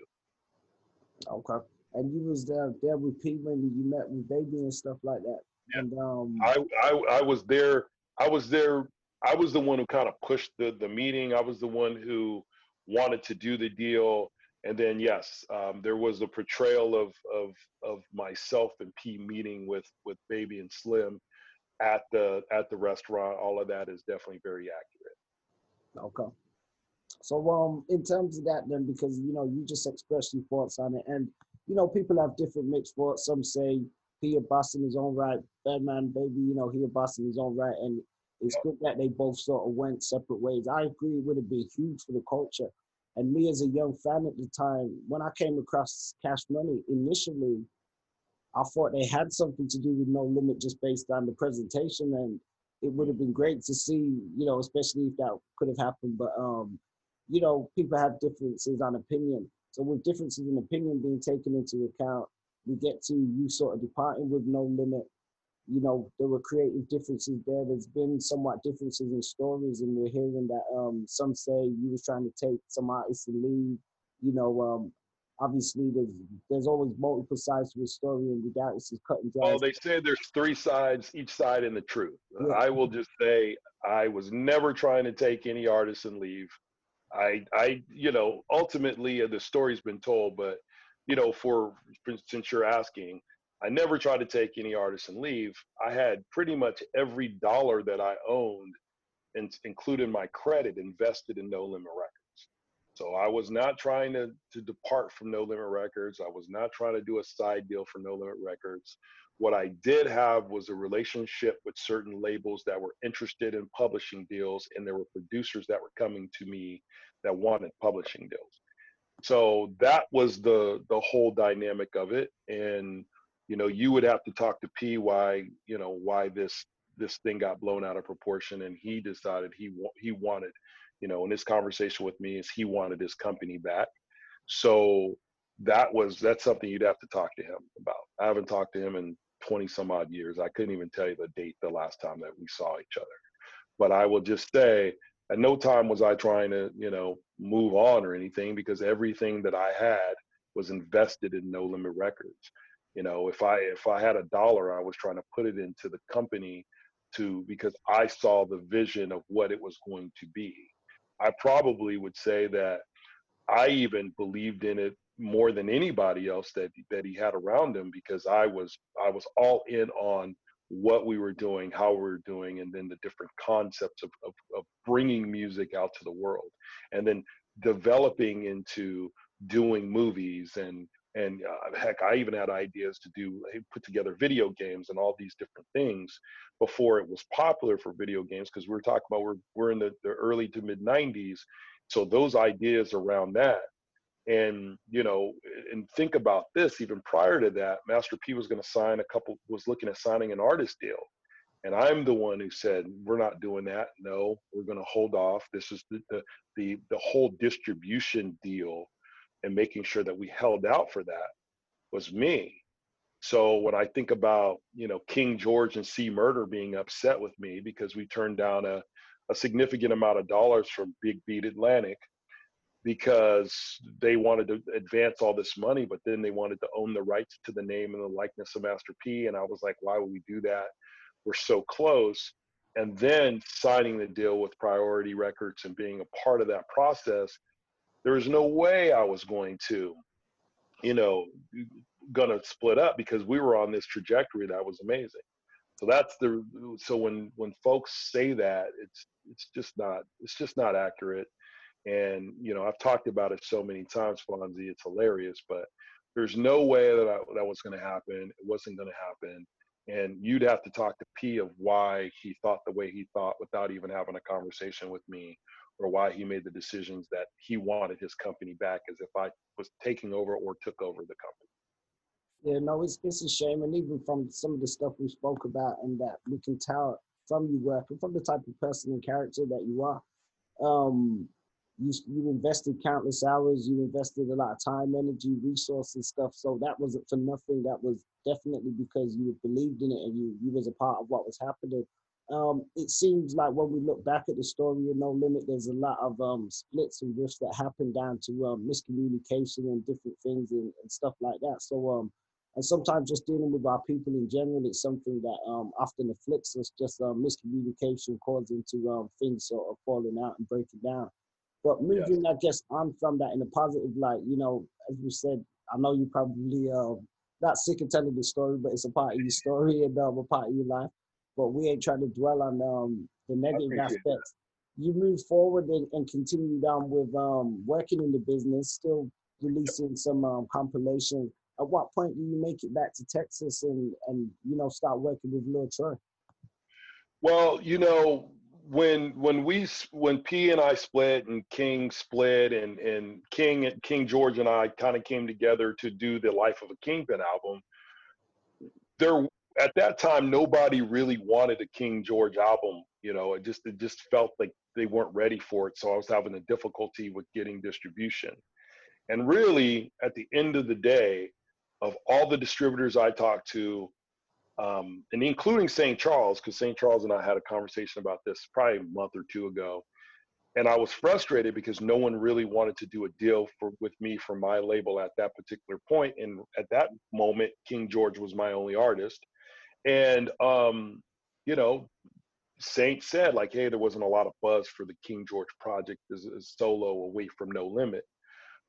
okay and you was there there with P when you met with baby and stuff like that yeah. and um I, I i was there i was there I was the one who kind of pushed the the meeting. I was the one who wanted to do the deal. And then yes, um, there was the portrayal of of of myself and P meeting with with Baby and Slim at the at the restaurant. All of that is definitely very accurate. Okay. So um in terms of that then because you know you just expressed your thoughts on it and you know people have different mixed thoughts. Some say he a boss in his own right, Badman baby, you know, he a boss in his own right. And it's good that they both sort of went separate ways. I agree it would have been huge for the culture. And me as a young fan at the time, when I came across Cash Money, initially I thought they had something to do with No Limit just based on the presentation. And it would have been great to see, you know, especially if that could have happened. But um, you know, people have differences on opinion. So with differences in opinion being taken into account, we get to you sort of departing with no limit you know, there were creative differences there. There's been somewhat differences in stories, and we're hearing that um, some say you was trying to take some artists and leave. You know, um, obviously there's there's always multiple sides to a story, and regardless is cutting dry. Well, they say there's three sides, each side in the truth. Yeah. I will just say I was never trying to take any artist and leave. I, I, you know, ultimately uh, the story's been told, but you know, for since you're asking, I never tried to take any artist and leave. I had pretty much every dollar that I owned, and including my credit, invested in No Limit Records. So I was not trying to, to depart from No Limit Records. I was not trying to do a side deal for No Limit Records. What I did have was a relationship with certain labels that were interested in publishing deals, and there were producers that were coming to me that wanted publishing deals. So that was the the whole dynamic of it. And you know, you would have to talk to P why, you know, why this this thing got blown out of proportion, and he decided he he wanted, you know, in his conversation with me is he wanted his company back. So that was that's something you'd have to talk to him about. I haven't talked to him in 20 some odd years. I couldn't even tell you the date the last time that we saw each other. But I will just say at no time was I trying to, you know, move on or anything because everything that I had was invested in No Limit Records you know if i if i had a dollar i was trying to put it into the company to because i saw the vision of what it was going to be. I probably would say that i even believed in it more than anybody else that that he had around him because i was i was all in on what we were doing how we were doing and then the different concepts of, of, of bringing music out to the world and then developing into doing movies and and uh, heck i even had ideas to do put together video games and all these different things before it was popular for video games because we are talking about we're, we're in the, the early to mid 90s so those ideas around that and you know and think about this even prior to that master p was going to sign a couple was looking at signing an artist deal and i'm the one who said we're not doing that no we're going to hold off this is the, the the the whole distribution deal and making sure that we held out for that was me. So when I think about, you know, King George and C Murder being upset with me because we turned down a, a significant amount of dollars from Big Beat Atlantic because they wanted to advance all this money, but then they wanted to own the rights to the name and the likeness of Master P. And I was like, why would we do that? We're so close. And then signing the deal with Priority Records and being a part of that process there was no way I was going to, you know, gonna split up because we were on this trajectory that was amazing. So that's the so when when folks say that it's it's just not it's just not accurate. And you know I've talked about it so many times, Fonzie. It's hilarious, but there's no way that I, that was going to happen. It wasn't going to happen. And you'd have to talk to P of why he thought the way he thought without even having a conversation with me, or why he made the decisions that he wanted his company back as if I was taking over or took over the company. Yeah, no, it's it's a shame, and even from some of the stuff we spoke about, and that we can tell from you working from the type of person and character that you are. Um, you you invested countless hours, you invested a lot of time, energy, resources, stuff. So that wasn't for nothing. That was definitely because you believed in it and you you was a part of what was happening. Um, it seems like when we look back at the story of No Limit, there's a lot of um, splits and rifts that happen down to um, miscommunication and different things and, and stuff like that. So um, and sometimes just dealing with our people in general it's something that um, often afflicts us just um, miscommunication causing to um, things sort of falling out and breaking down. But moving i guess on from that in a positive light you know as we said i know you probably uh, not sick of telling the story but it's a part of your story and um, a part of your life but we ain't trying to dwell on um, the negative aspects that. you move forward and, and continue down with um, working in the business still releasing some um, compilation at what point do you make it back to Texas and and you know start working with Lil Troy? Well, you know, when when we when P and I split and King split and and King King George and I kind of came together to do the Life of a Kingpin album. There at that time nobody really wanted a King George album. You know, it just it just felt like they weren't ready for it. So I was having a difficulty with getting distribution. And really, at the end of the day, of all the distributors I talked to, um, and including St. Charles, because St. Charles and I had a conversation about this probably a month or two ago. And I was frustrated because no one really wanted to do a deal for with me for my label at that particular point. And at that moment, King George was my only artist. And um, you know, Saint said like, hey, there wasn't a lot of buzz for the King George project as a solo away from No Limit.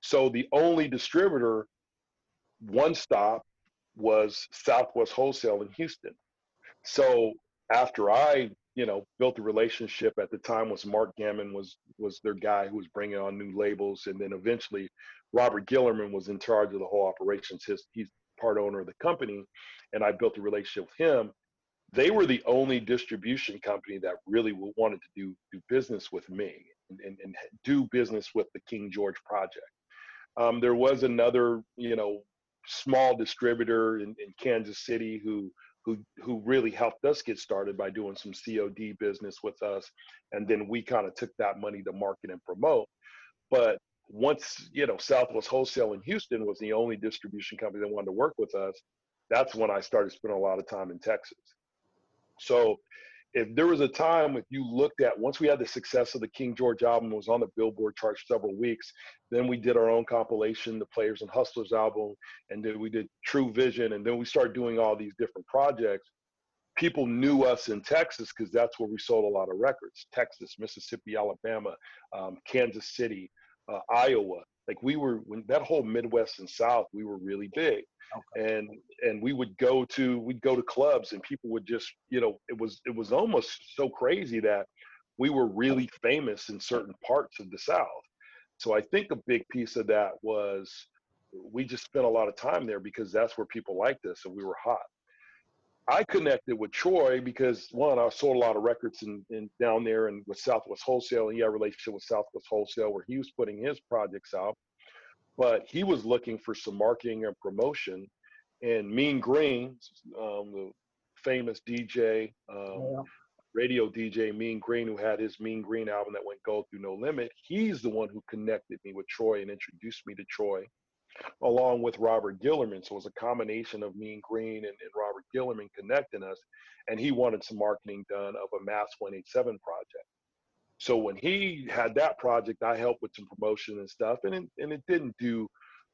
So the only distributor one stop was Southwest Wholesale in Houston. So after I, you know, built the relationship at the time was Mark Gammon was was their guy who was bringing on new labels, and then eventually Robert Guillerman was in charge of the whole operations. His he's part owner of the company, and I built a relationship with him. They were the only distribution company that really wanted to do do business with me and, and, and do business with the King George project. Um, there was another, you know, small distributor in, in Kansas City who who who really helped us get started by doing some COD business with us, and then we kind of took that money to market and promote. But once you know Southwest Wholesale in Houston was the only distribution company that wanted to work with us, that's when I started spending a lot of time in Texas. So if there was a time if you looked at once we had the success of the King George album was on the Billboard chart several weeks, then we did our own compilation, the Players and Hustlers album, and then we did True Vision, and then we started doing all these different projects. People knew us in Texas because that's where we sold a lot of records: Texas, Mississippi, Alabama, um, Kansas City, uh, Iowa. Like we were when that whole Midwest and South, we were really big okay. and and we would go to we'd go to clubs and people would just you know it was it was almost so crazy that we were really famous in certain parts of the south so i think a big piece of that was we just spent a lot of time there because that's where people liked us and we were hot I connected with Troy because one, I sold a lot of records in, in down there and with Southwest Wholesale, and he had a relationship with Southwest Wholesale where he was putting his projects out but he was looking for some marketing and promotion. And Mean Green, um, the famous DJ, um, yeah. radio DJ Mean Green, who had his Mean Green album that went gold through No Limit, he's the one who connected me with Troy and introduced me to Troy, along with Robert Guillerman. So it was a combination of Mean Green and, and Robert Guillerman connecting us. And he wanted some marketing done of a Mass 187 project. So when he had that project, I helped with some promotion and stuff, and it, and it didn't do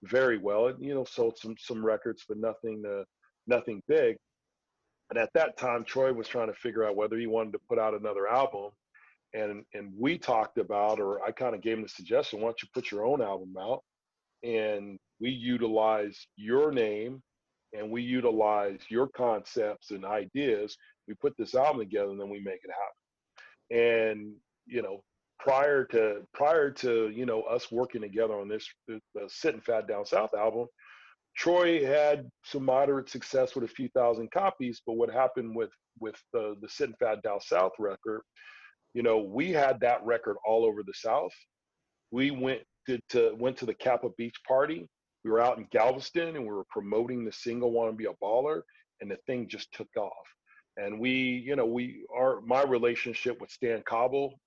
very well. It you know sold some some records, but nothing uh, nothing big. And at that time, Troy was trying to figure out whether he wanted to put out another album. and and we talked about, or I kind of gave him the suggestion, why don't you put your own album out? And we utilize your name and we utilize your concepts and ideas. We put this album together and then we make it happen. And you know, prior to prior to you know us working together on this the, the uh, Sitting Fat Down South album, Troy had some moderate success with a few thousand copies. But what happened with with the the Sitting Fat Down South record, you know, we had that record all over the South. We went to, to went to the Kappa Beach party we were out in Galveston and we were promoting the single "Want to Be a Baller," and the thing just took off. And we, you know, we are my relationship with Stan Cobble,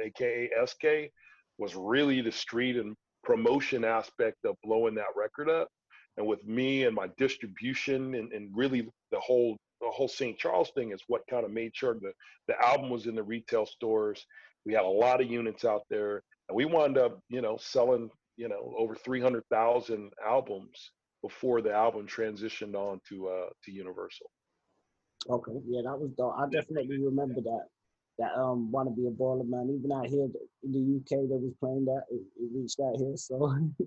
aka SK, was really the street and promotion aspect of blowing that record up. And with me and my distribution and, and really the whole the whole St. Charles thing is what kind of made sure the the album was in the retail stores. We had a lot of units out there, and we wound up, you know, selling you know over 300,000 albums before the album transitioned on to uh to Universal. Okay, yeah, that was dope. I definitely remember that. That um want to be a baller man. Even out here in the UK, that was playing that. It, it reached out here, so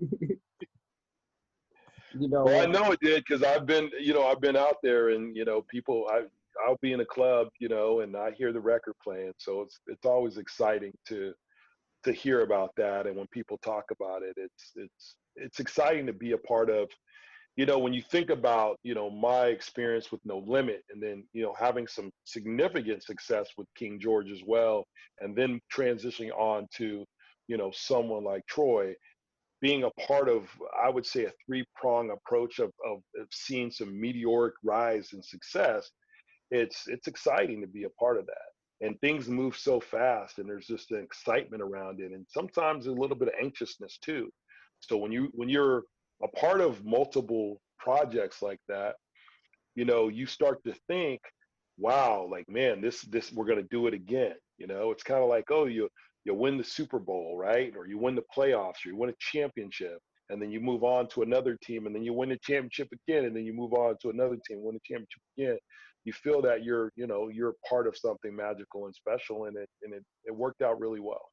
you know. Well, I know it did because I've been, you know, I've been out there, and you know, people, I I'll be in a club, you know, and I hear the record playing, so it's it's always exciting to to hear about that and when people talk about it it's it's it's exciting to be a part of you know when you think about you know my experience with no limit and then you know having some significant success with king george as well and then transitioning on to you know someone like troy being a part of i would say a three prong approach of, of, of seeing some meteoric rise and success it's it's exciting to be a part of that and things move so fast and there's just an excitement around it and sometimes a little bit of anxiousness too. So when you when you're a part of multiple projects like that you know you start to think wow like man this this we're going to do it again. You know it's kind of like oh you you win the super bowl right? Or you win the playoffs or you win a championship and then you move on to another team and then you win a championship again and then you move on to another team win a championship again you feel that you're you know you're part of something magical and special and it and it, it worked out really well.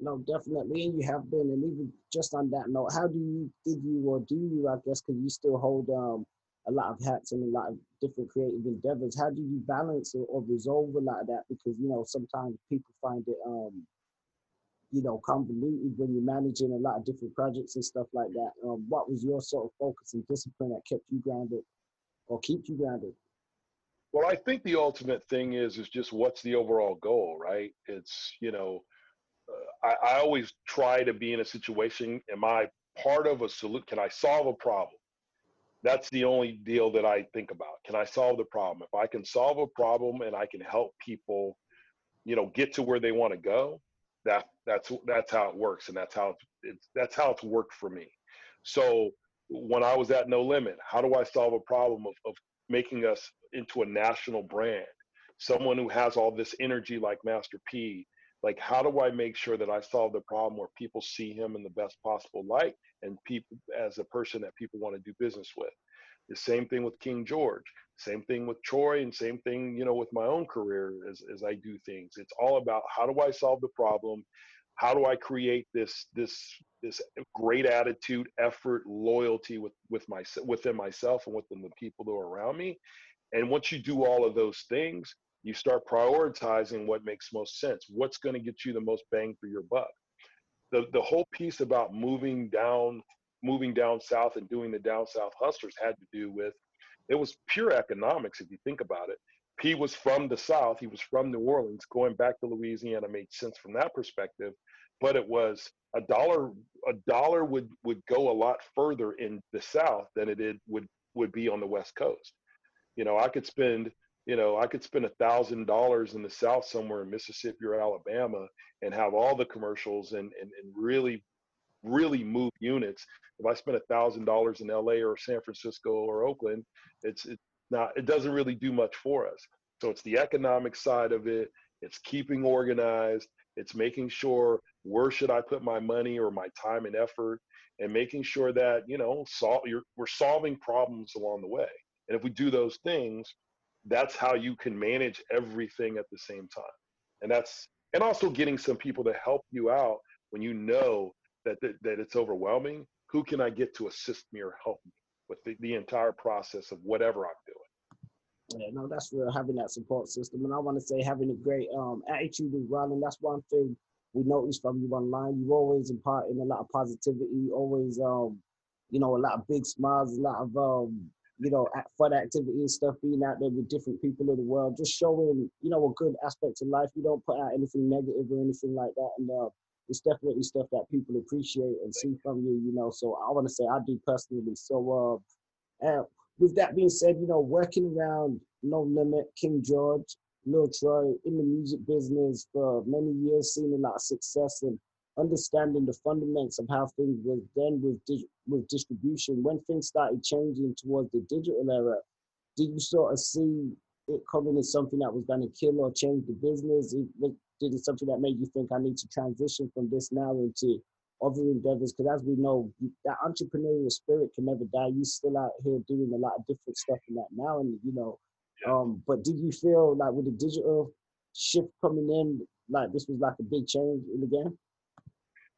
No definitely and you have been and even just on that note how do you did you or do you i guess because you still hold um a lot of hats and a lot of different creative endeavors how do you balance or, or resolve a lot of that? Because you know sometimes people find it um you know convoluted when you're managing a lot of different projects and stuff like that. Um, what was your sort of focus and discipline that kept you grounded or keep you grounded well, I think the ultimate thing is is just what's the overall goal, right? It's you know, uh, I, I always try to be in a situation. Am I part of a solution? Can I solve a problem? That's the only deal that I think about. Can I solve the problem? If I can solve a problem and I can help people, you know, get to where they want to go, that that's that's how it works, and that's how it's, that's how it's worked for me. So when I was at No Limit, how do I solve a problem of, of making us into a national brand. Someone who has all this energy like master p like how do i make sure that i solve the problem where people see him in the best possible light and people as a person that people want to do business with? The same thing with king george same thing with troy and same thing you know with my own career as, as i do things. It's all about how do i solve the problem how do i create this this this great attitude effort loyalty with with my within myself and within the people that are around me and once you do all of those things, you start prioritizing what makes most sense. What's going to get you the most bang for your buck? The the whole piece about moving down, moving down south and doing the down south hustlers had to do with it was pure economics if you think about it. P was from the South, he was from New Orleans. Going back to Louisiana made sense from that perspective, but it was a dollar a dollar would would go a lot further in the South than it did would would be on the West Coast. You know, I could spend, you know, I could spend a thousand dollars in the South somewhere in Mississippi or Alabama and have all the commercials and and, and really, really move units. If I spend a thousand dollars in LA or San Francisco or Oakland, it's it's not it doesn't really do much for us. So it's the economic side of it. It's keeping organized. It's making sure where should I put my money or my time and effort, and making sure that you know sol- we're solving problems along the way. And if we do those things, that's how you can manage everything at the same time. And that's and also getting some people to help you out when you know that that, that it's overwhelming. Who can I get to assist me or help me with the, the entire process of whatever I'm doing? Yeah, no, that's real. Having that support system, and I want to say having a great um, attitude as well. And that's one thing we noticed from you online. You always imparting a lot of positivity. Always, um, you know, a lot of big smiles, a lot of um, you know, fun activity and stuff. Being out there with different people in the world, just showing you know a good aspect of life. You don't put out anything negative or anything like that, and uh, it's definitely stuff that people appreciate and see from you. You know, so I want to say I do personally. So, uh, with that being said, you know, working around No Limit, King George, Lil Troy in the music business for many years, seeing a lot of success and understanding the fundamentals of how things were done with with distribution. When things started changing towards the digital era, did you sort of see it coming as something that was going to kill or change the business? It, did it something that made you think I need to transition from this now into other endeavors. Because as we know that entrepreneurial spirit can never die. You're still out here doing a lot of different stuff in that now and you know yeah. um but did you feel like with the digital shift coming in like this was like a big change in the game?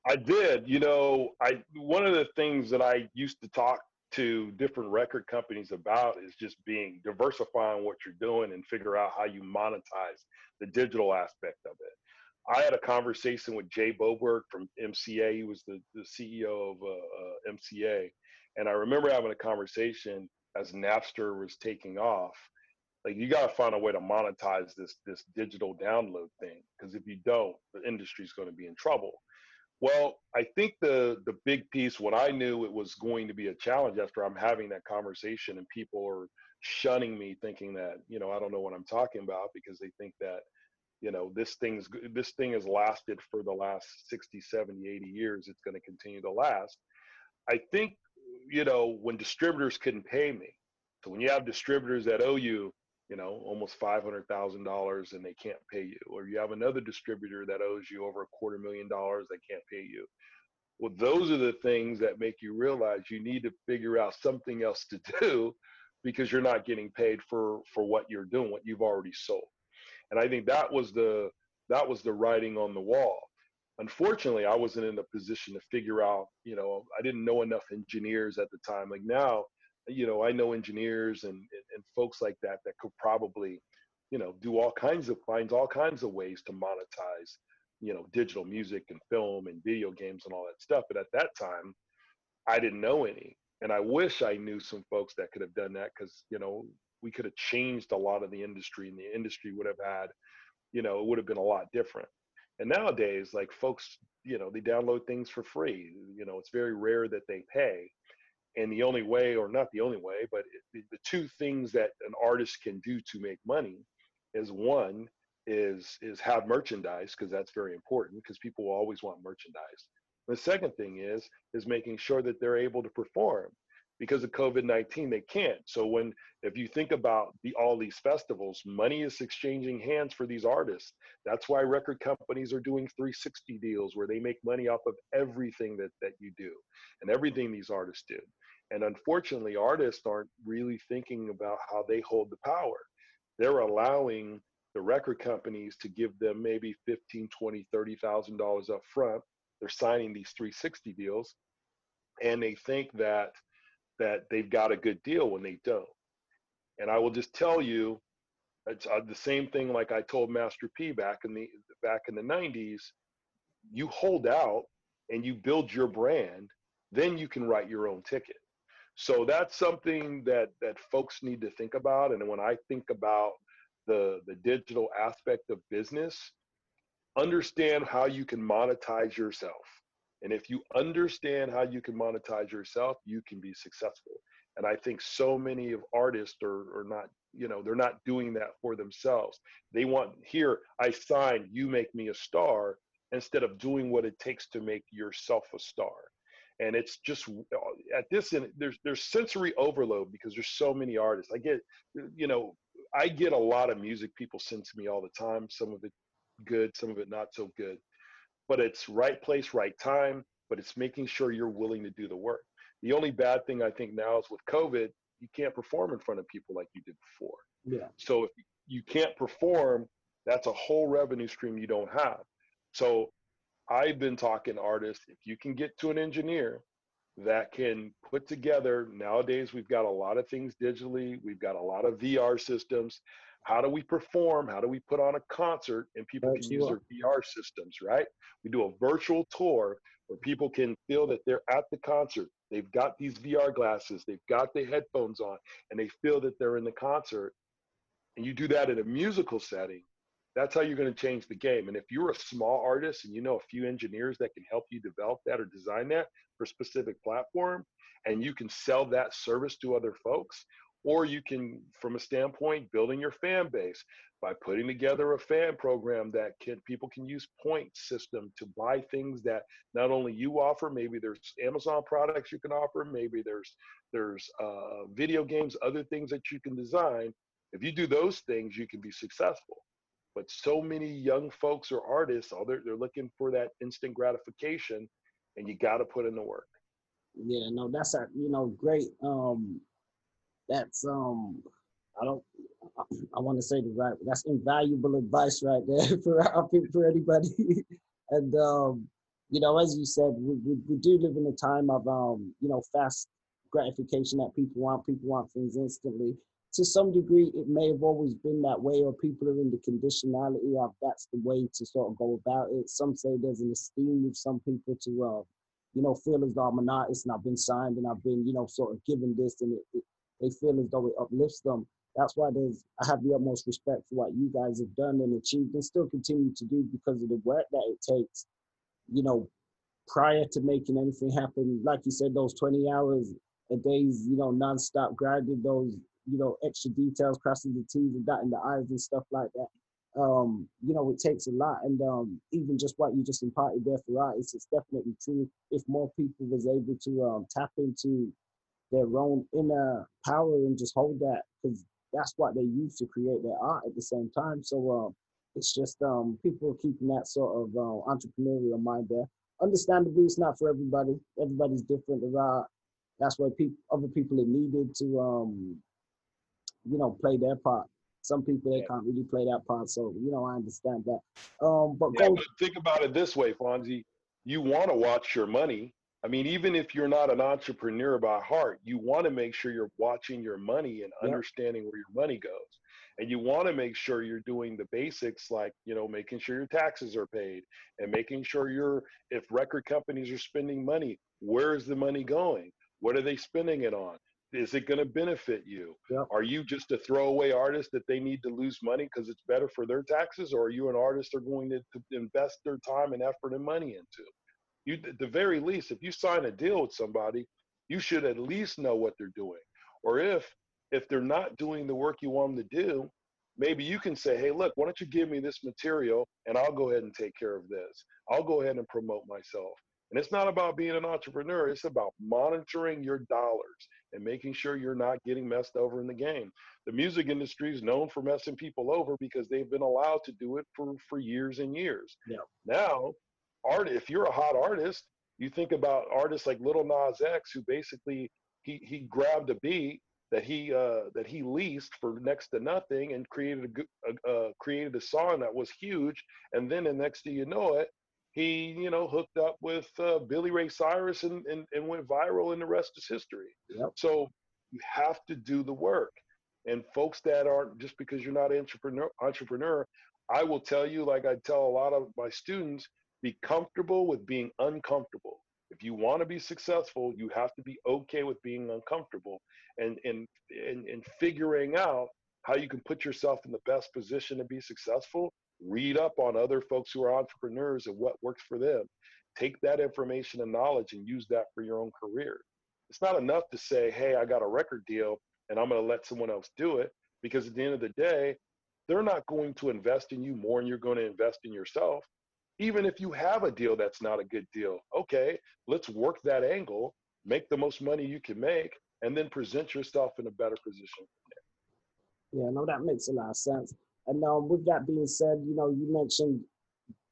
I did. You know i one of the things that i used to talk to different record companies about is just being diversifying what you're doing and figure out how you monetize the digital aspect of it I had a conversation with Jay Boberg from MCA. He was the, the CEO of uh, uh, MCA. And I remember having a conversation as Napster was taking off. Like you got to find a way to monetize this this digital download thing because if you don't, the industry's going to be in trouble. Well, I think the the big piece what I knew it was going to be a challenge after I'm having that conversation and people are shunning me thinking that, you know, I don't know what I'm talking about because they think that you know this thing's this thing has lasted for the last 60 70 80 years it's going to continue to last. I think you know when distributors couldn't pay me. So when you have distributors that owe you you know almost $500000 and they can't pay you or you have another distributor that owes you over a quarter million dollars they can't pay you well those are the things that make you realize you need to figure out something else to do because you're not getting paid for for what you're doing what you've already sold and I think that was the that was the writing on the wall. Unfortunately, I wasn't in a position to figure out, you know, I didn't know enough engineers at the time. Like now, you know, I know engineers and, and folks like that that could probably, you know, do all kinds of finds all kinds of ways to monetize, you know, digital music and film and video games and all that stuff. But at that time, I didn't know any. And I wish I knew some folks that could have done that because, you know, we could have changed a lot of the industry and the industry would have had you know it would have been a lot different and nowadays like folks you know they download things for free you know it's very rare that they pay and the only way or not the only way but the, the two things that an artist can do to make money is one is is have merchandise because that's very important because people always want merchandise the second thing is is making sure that they're able to perform because of COVID-19, they can't. So when, if you think about the, all these festivals, money is exchanging hands for these artists. That's why record companies are doing 360 deals where they make money off of everything that, that you do and everything these artists do. And unfortunately, artists aren't really thinking about how they hold the power. They're allowing the record companies to give them maybe 15, 20, $30,000 up front. They're signing these 360 deals and they think that that they've got a good deal when they don't. And I will just tell you, it's uh, the same thing like I told Master P back in the back in the 90s. You hold out and you build your brand, then you can write your own ticket. So that's something that that folks need to think about. And when I think about the the digital aspect of business, understand how you can monetize yourself and if you understand how you can monetize yourself, you can be successful. And I think so many of artists are, are not, you know, they're not doing that for themselves. They want here, I sign, you make me a star, instead of doing what it takes to make yourself a star. And it's just uh, at this end, there's there's sensory overload because there's so many artists. I get, you know, I get a lot of music people send to me all the time. Some of it good, some of it not so good but it's right place, right time, but it's making sure you're willing to do the work. The only bad thing I think now is with COVID, you can't perform in front of people like you did before. Yeah. So if you can't perform, That's a whole revenue stream you don't have. So I've been talking artists, if you can get to an engineer that can put together, nowadays we've got a lot of things digitally, we've got a lot of VR systems. How do we perform? How do we put on a concert and people can use their VR systems, right? We do a virtual tour where people can feel that they're at the concert. They've got these VR glasses, they've got the headphones on, and they feel that they're in the concert. And you do that in a musical setting, that's how you're going to change the game. And if you're a small artist and you know a few engineers that can help you develop that or design that for a specific platform, and you can sell that service to other folks, or you can, from a standpoint, building your fan base by putting together a fan program that can people can use point system to buy things that not only you offer, maybe there's Amazon products you can offer, maybe there's there's uh, video games, other things that you can design. If you do those things, you can be successful. But so many young folks or artists, all they're, they're looking for that instant gratification, and you got to put in the work. Yeah, no, that's a you know great. Um, that's um, I don't, I, I want to say the right. That's invaluable advice right there for for anybody. and um, you know, as you said, we, we, we do live in a time of um, you know, fast gratification that people want. People want things instantly to some degree, it may have always been that way, or people are in the conditionality of that's the way to sort of go about it. Some say there's an esteem with some people to, uh, you know, feel as though I'm an artist and I've been signed and I've been, you know, sort of given this and it, it, they feel as though it uplifts them. That's why there's I have the utmost respect for what you guys have done and achieved and still continue to do because of the work that it takes, you know, prior to making anything happen. Like you said, those 20 hours a days, you know, nonstop grinding those you know, extra details, crossing the T's and dotting the I's and stuff like that. Um, you know, it takes a lot. And um, even just what you just imparted there for artists, it's definitely true. If more people was able to um, tap into their own inner power and just hold that, because that's what they use to create their art at the same time. So um, it's just um, people keeping that sort of uh, entrepreneurial mind there. Understandably, it's not for everybody. Everybody's different. There are that's why people, other people are needed to um, you know, play their part. Some people they yeah. can't really play that part, so you know I understand that. Um, but, yeah, go- but think about it this way, Fonzie. You want to watch your money. I mean, even if you're not an entrepreneur by heart, you want to make sure you're watching your money and yeah. understanding where your money goes. And you want to make sure you're doing the basics like, you know, making sure your taxes are paid and making sure you're, if record companies are spending money, where is the money going? What are they spending it on? Is it going to benefit you? Yep. Are you just a throwaway artist that they need to lose money because it's better for their taxes, or are you an artist they're going to, to invest their time and effort and money into? You, at the very least, if you sign a deal with somebody, you should at least know what they're doing. Or if if they're not doing the work you want them to do, maybe you can say, hey, look, why don't you give me this material and I'll go ahead and take care of this. I'll go ahead and promote myself. And it's not about being an entrepreneur, it's about monitoring your dollars and making sure you're not getting messed over in the game. The music industry is known for messing people over because they've been allowed to do it for, for years and years. Yeah. Now, art if you're a hot artist, you think about artists like Lil Nas X, who basically he he grabbed a beat that he uh, that he leased for next to nothing and created a, a uh, created a song that was huge, and then the next thing you know it, he, you know, hooked up with uh, Billy Ray Cyrus and, and, and went viral, and the rest is history. Yep. So you have to do the work. And folks that aren't just because you're not entrepreneur, entrepreneur, I will tell you, like I tell a lot of my students, be comfortable with being uncomfortable. If you want to be successful, you have to be okay with being uncomfortable and and and, and figuring out how you can put yourself in the best position to be successful read up on other folks who are entrepreneurs and what works for them. Take that information and knowledge and use that for your own career. It's not enough to say, hey, I got a record deal and I'm going to let someone else do it because at the end of the day, they're not going to invest in you more than you're going to invest in yourself. Even if you have a deal that's not a good deal, okay, let's work that angle, make the most money you can make, and then present yourself in a better position. Yeah, no, that makes a lot of sense. And um, with that being said, you know, you mentioned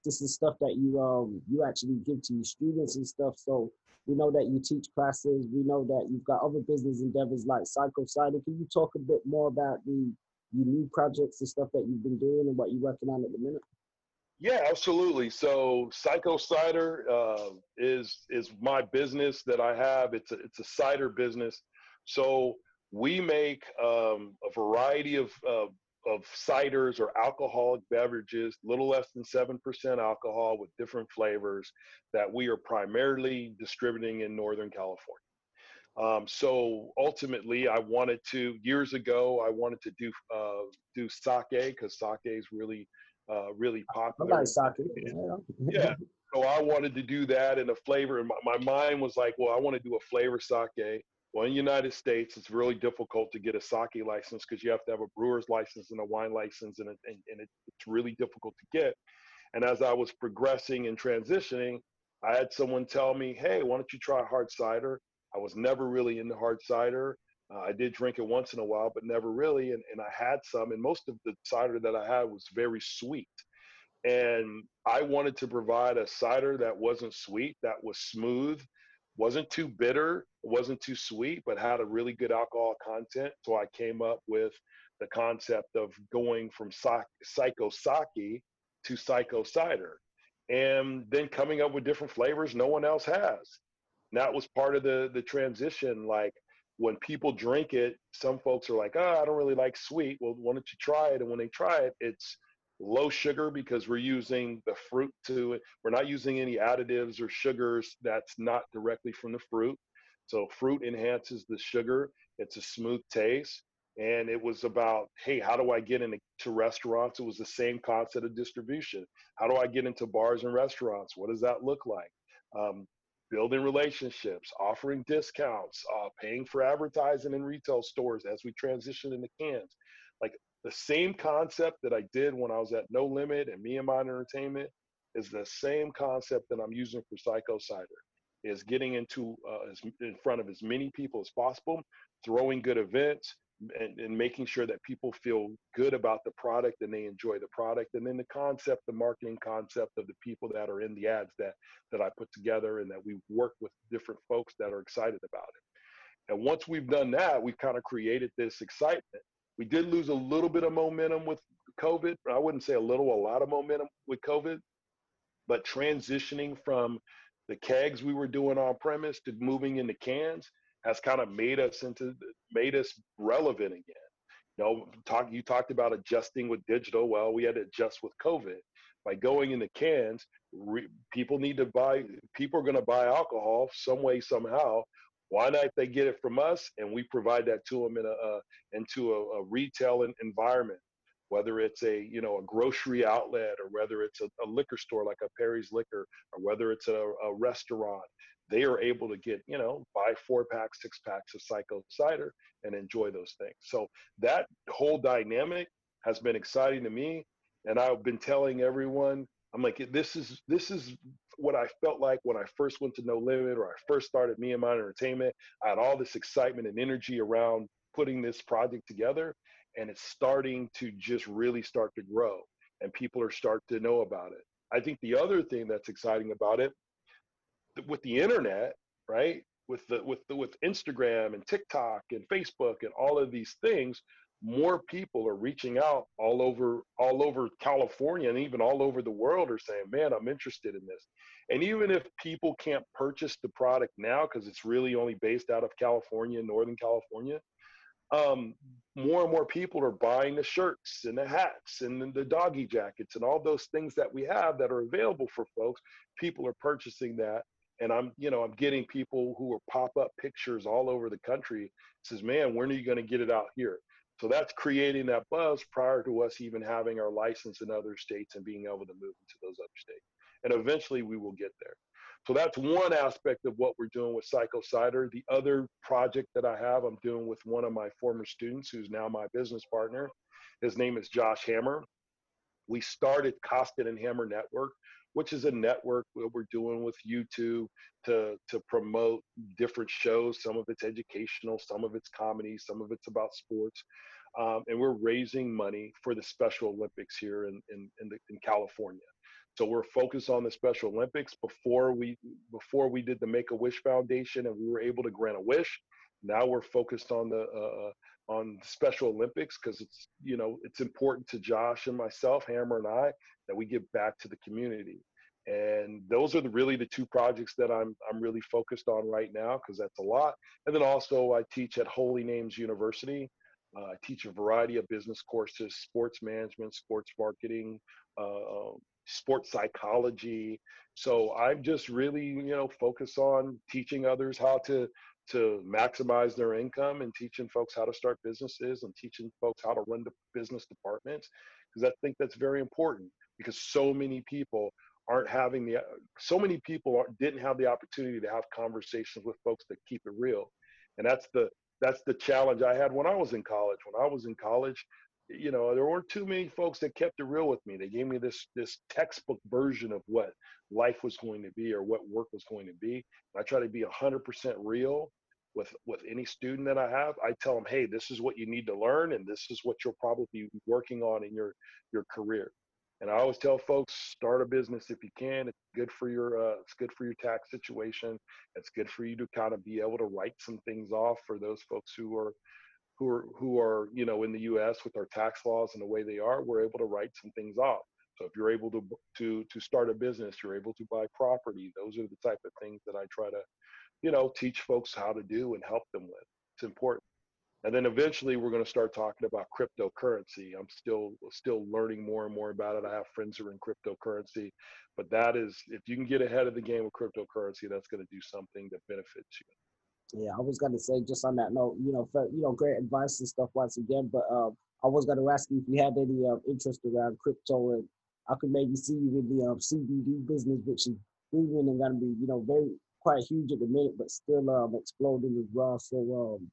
this is stuff that you um you actually give to your students and stuff. So we know that you teach classes. We know that you've got other business endeavors like Psycho Cider. Can you talk a bit more about the your new projects and stuff that you've been doing and what you're working on at the minute? Yeah, absolutely. So Psycho Cider uh, is is my business that I have. It's a it's a cider business. So we make um, a variety of uh, of ciders or alcoholic beverages, little less than seven percent alcohol with different flavors that we are primarily distributing in Northern California. Um, so ultimately, I wanted to years ago. I wanted to do uh, do sake because sake is really uh, really popular. I like sake. Yeah. yeah. So I wanted to do that in a flavor, and my, my mind was like, well, I want to do a flavor sake. Well, in the United States, it's really difficult to get a sake license because you have to have a brewer's license and a wine license, and, and, and it, it's really difficult to get. And as I was progressing and transitioning, I had someone tell me, hey, why don't you try hard cider? I was never really into hard cider. Uh, I did drink it once in a while, but never really. And, and I had some, and most of the cider that I had was very sweet. And I wanted to provide a cider that wasn't sweet, that was smooth, wasn't too bitter, wasn't too sweet, but had a really good alcohol content. So I came up with the concept of going from psycho sake to psycho cider and then coming up with different flavors no one else has. And that was part of the the transition. Like when people drink it, some folks are like, "Oh, I don't really like sweet." Well, why don't you try it? And when they try it, it's low sugar because we're using the fruit to it. We're not using any additives or sugars that's not directly from the fruit. So fruit enhances the sugar. It's a smooth taste. And it was about, hey, how do I get into restaurants? It was the same concept of distribution. How do I get into bars and restaurants? What does that look like? Um, building relationships, offering discounts, uh, paying for advertising in retail stores as we transition into cans. Like the same concept that I did when I was at No Limit and Me and Mine Entertainment is the same concept that I'm using for Psycho Cider. Is getting into uh, as, in front of as many people as possible, throwing good events, and, and, making sure that people feel good about the product and they enjoy the product and then the concept the marketing concept of the people that are in the ads that that i put together and that we work with different folks that are excited about it and once we've done that we've kind of created this excitement we did lose a little bit of momentum with covid i wouldn't say a little a lot of momentum with covid but transitioning from the kegs we were doing on premise to moving into cans has kind of made us into made us relevant again. You know, talk you talked about adjusting with digital. Well, we had to adjust with COVID by going into cans. Re, people need to buy. People are going to buy alcohol some way somehow. Why not they get it from us and we provide that to them in a uh, into a, a retail environment, whether it's a you know a grocery outlet or whether it's a, a liquor store like a Perry's Liquor or whether it's a, a restaurant they are able to get, you know, buy four packs, six packs of Psycho cider and enjoy those things. So that whole dynamic has been exciting to me. And I've been telling everyone, I'm like, this is this is what I felt like when I first went to No Limit or I first started Me and Mine Entertainment. I had all this excitement and energy around putting this project together, and it's starting to just really start to grow, and people are starting to know about it. I think the other thing that's exciting about it with the internet, right? With the with the with Instagram and TikTok and Facebook and all of these things, more people are reaching out all over all over California and even all over the world are saying, "Man, I'm interested in this." And even if people can't purchase the product now because it's really only based out of California, Northern California, um, more and more people are buying the shirts and the hats and the doggy jackets and all those things that we have that are available for folks. People are purchasing that and I'm, you know, I'm getting people who are pop up pictures all over the country. Says, man, when are you going to get it out here? So that's creating that buzz prior to us even having our license in other states and being able to move into those other states. And eventually we will get there. So that's one aspect of what we're doing with Psycho Cider. The other project that I have, I'm doing with one of my former students who's now my business partner. His name is Josh Hammer. We started Costen and Hammer Network which is a network that we're doing with YouTube to to promote different shows. Some of it's educational, some of it's comedy, some of it's about sports, um, and we're raising money for the Special Olympics here in in in, the, in California. So we're focused on the Special Olympics. Before we before we did the Make a Wish Foundation, and we were able to grant a wish. Now we're focused on the uh, uh on Special Olympics because it's you know it's important to Josh and myself, Hammer and I, that we give back to the community. And those are the, really the two projects that I'm I'm really focused on right now because that's a lot. And then also I teach at Holy Names University. Uh, I teach a variety of business courses: sports management, sports marketing, uh, um, sports psychology. So I'm just really you know focus on teaching others how to to maximize their income and teaching folks how to start businesses and teaching folks how to run the business departments because I think that's very important because so many people aren't having the so many people didn't have the opportunity to have conversations with folks that keep it real. And that's the that's the challenge I had when I was in college. When I was in college you know there weren't too many folks that kept it real with me they gave me this this textbook version of what life was going to be or what work was going to be I try to be 100% real with with any student that I have I tell them hey this is what you need to learn and this is what you'll probably be working on in your your career and I always tell folks, start a business if you can. It's good for your uh, it's good for your tax situation. It's good for you to kind of be able to write some things off for those folks who are who are who are you know in the U.S. with our tax laws and the way they are. We're able to write some things off. So if you're able to to to start a business, you're able to buy property. Those are the type of things that I try to, you know, teach folks how to do and help them with. It's important and then eventually we're going to start talking about cryptocurrency i'm still still learning more and more about it i have friends who are in cryptocurrency but that is if you can get ahead of the game with cryptocurrency that's going to do something that benefits you yeah i was to say just on that note you know for, you know great advice and stuff once again but um, i was to ask you if you had any uh, interest around crypto and i could maybe see you in the um, cbd business which is booming and to be you know very quite huge at the minute but still um, exploding as well so um,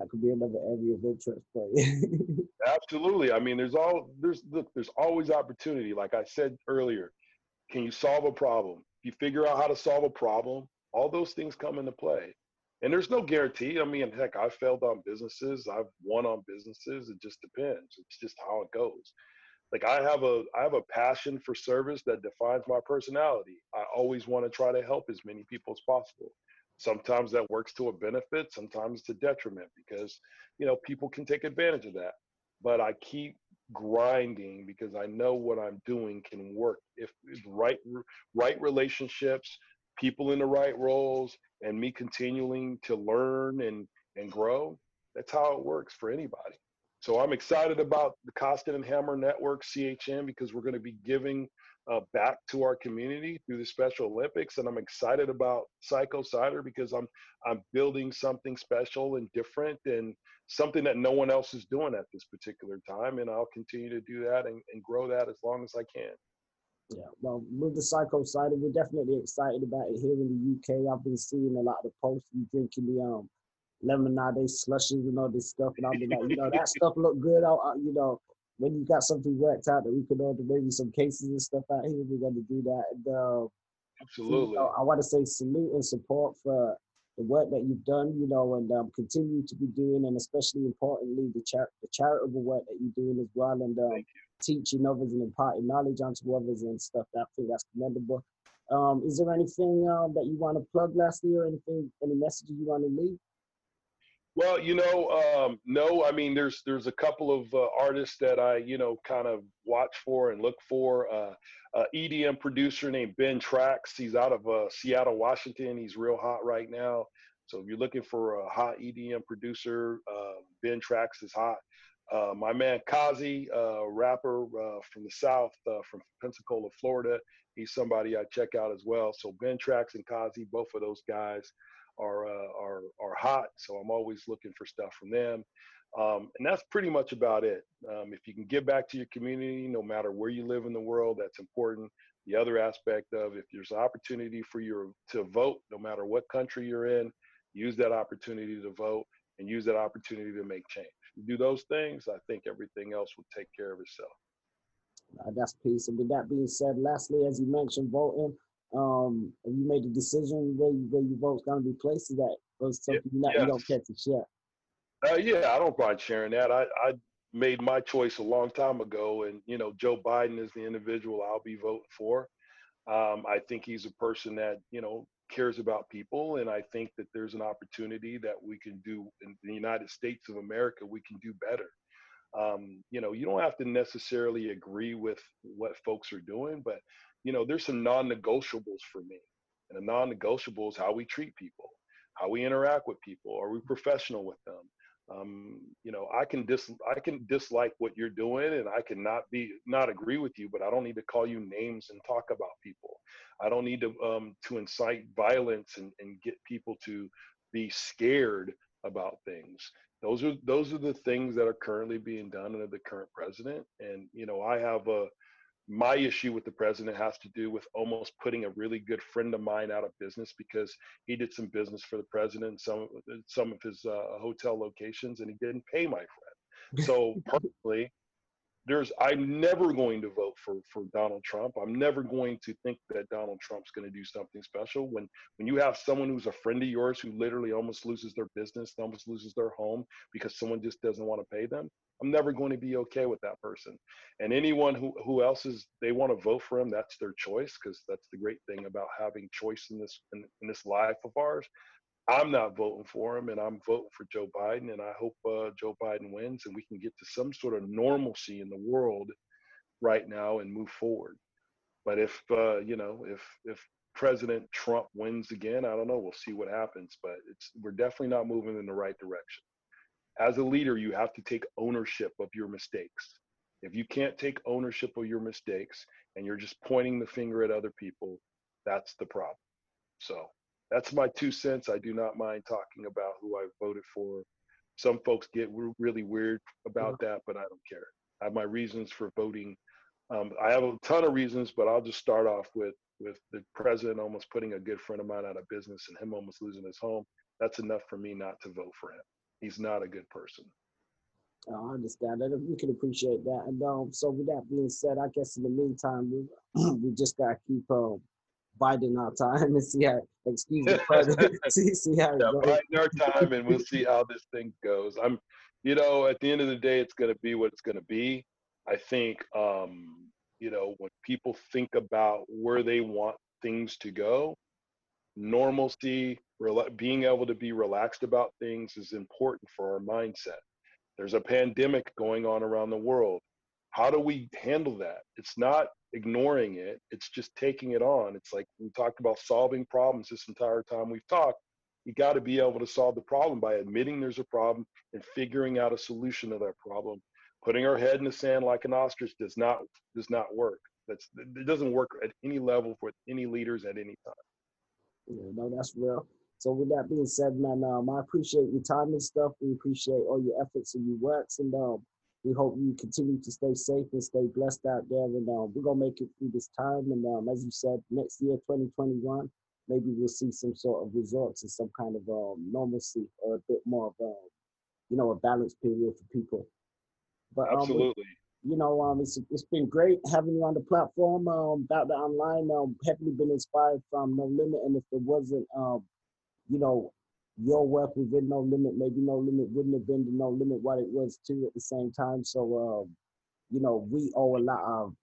that could be another area of interest for you. Absolutely. I mean, there's all there's look, there's always opportunity. Like I said earlier, can you solve a problem? If you figure out how to solve a problem, all those things come into play. And there's no guarantee. I mean, heck, I've failed on businesses. I've won on businesses. It just depends. It's just how it goes. Like I have a I have a passion for service that defines my personality. I always want to try to help as many people as possible sometimes that works to a benefit sometimes to detriment because you know people can take advantage of that but i keep grinding because i know what i'm doing can work if right right relationships people in the right roles and me continuing to learn and and grow that's how it works for anybody so i'm excited about the Costen and Hammer Network CHN because we're going to be giving uh, back to our community through the Special Olympics, and I'm excited about Psycho Cider because I'm I'm building something special and different and something that no one else is doing at this particular time, and I'll continue to do that and, and grow that as long as I can. Yeah, well, with the Psycho Cider, we're definitely excited about it here in the UK. I've been seeing a lot of the posts, you drinking the um lemonade slushes and all this stuff, and I'll be like, you know, that stuff look good. I, I, you know, when you got something worked out that we could order maybe some cases and stuff out here, we're going to do that. And, uh, Absolutely. So, I want to say salute and support for the work that you've done, you know, and um, continue to be doing, and especially importantly, the, char- the charitable work that you're doing as well, and um, teaching others and imparting knowledge onto others and stuff. I think that's commendable. Um, is there anything um, that you want to plug lastly, or anything, any messages you want to leave? Well, you know, um, no, I mean, there's there's a couple of uh, artists that I, you know, kind of watch for and look for. Uh, uh, EDM producer named Ben Trax. He's out of uh, Seattle, Washington. He's real hot right now. So if you're looking for a hot EDM producer, uh, Ben Trax is hot. Uh, my man Kazi, rapper from the South, from Pensacola, Florida. He's somebody I check out as well. So Ben Trax and Kazi, both of those guys are uh, are are hot. So I'm always looking for stuff from them. Um, and that's pretty much about it. Um, if you can give back to your community, no matter where you live in the world, that's important. The other aspect of if there's an opportunity for you to vote, no matter what country you're in, use that opportunity to vote and use that opportunity to make change. You do those things, I think everything else will take care of itself. Uh, that's peace. And with that being said, lastly, as you mentioned, voting, um, have you made a decision where you, where your vote's going to be placed? Is that or something yeah, not, yes. you don't catch to share? Uh, yeah, I don't mind sharing that. I, I made my choice a long time ago, and you know, Joe Biden is the individual I'll be voting for. Um, I think he's a person that you know cares about people, and I think that there's an opportunity that we can do in the United States of America. We can do better. Um, you know, you don't have to necessarily agree with what folks are doing, but you know, there's some non-negotiables for me, and the non-negotiables how we treat people, how we interact with people. Are we professional with them? Um, you know i can dis i can dislike what you're doing and i can not be not agree with you but i don't need to call you names and talk about people. I don't need to um, to incite violence and, and get people to be scared about things. Those are those are the things that are currently being done under the current president. And you know i have a my issue with the president has to do with almost putting a really good friend of mine out of business because he did some business for the president some some of his uh, hotel locations and he didn't pay my friend so personally there's I'm never going to vote for for Donald Trump. I'm never going to think that Donald Trump's going to do something special. When when you have someone who's a friend of yours who literally almost loses their business, almost loses their home because someone just doesn't want to pay them, I'm never going to be okay with that person. And anyone who who else is they want to vote for him, that's their choice because that's the great thing about having choice in this in, in this life of ours. I'm not voting for him, and I'm voting for Joe Biden. And I hope uh, Joe Biden wins, and we can get to some sort of normalcy in the world right now and move forward. But if uh, you know, if if President Trump wins again, I don't know. We'll see what happens. But it's we're definitely not moving in the right direction. As a leader, you have to take ownership of your mistakes. If you can't take ownership of your mistakes and you're just pointing the finger at other people, that's the problem. So that's my two cents. I do not mind talking about who I voted for. Some folks get really weird about that, but I don't care. I have my reasons for voting. Um, I have a ton of reasons, but I'll just start off with with the president almost putting a good friend of mine out of business and him almost losing his home. That's enough for me not to vote for him. He's not a good person. I understand that. We can appreciate that. And um, so with that being said, I guess in the meantime, we, we just gotta keep um, biding our time and see how, excuse me, see, see how yeah, goes. Biding our time and we'll see how this thing goes. I'm, you know, at the end of the day, it's going to be what it's going to be. I think, um, you know, when people think about where they want things to go, normalcy, being able to be relaxed about things is important for our mindset. There's a pandemic going on around the world. How do we handle that? It's not ignoring it. It's just taking it on. It's like we talked about solving problems this entire time we've talked. You got to be able to solve the problem by admitting there's a problem and figuring out a solution to that problem. Putting our head in the sand like an ostrich does not does not work. That's it doesn't work at any level for any leaders at any time. Yeah, no, that's real. So with that being said, man, um, I appreciate your time and stuff. We appreciate all your efforts and your works, and um, we hope you continue to stay safe and stay blessed out there. And um, we're gonna make it through this time. And um, as you said, next year, 2021, maybe we'll see some sort of results and some kind of um, normalcy or a bit more of a, you know, a balanced period for people. But um, absolutely. you know, um, it's it's been great having you on the platform. Um, about the online, um, heavily been inspired from No Limit, and if there wasn't, um, you know, your work within No Limit, maybe No Limit wouldn't have been the No Limit what it was too at the same time. So, um, you know, we owe a lot of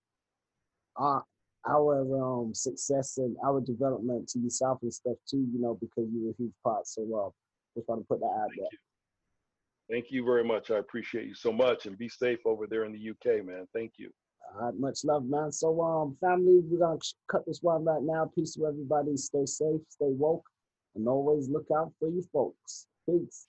our our um, success and our development to yourself and stuff too. You know, because you were a huge part. So, uh, just want to put that out Thank there. You. Thank you very much. I appreciate you so much, and be safe over there in the UK, man. Thank you. All right, much love, man. So, um, family, we're gonna cut this one right now. Peace to everybody. Stay safe, stay woke and always look out for you folks. Peace.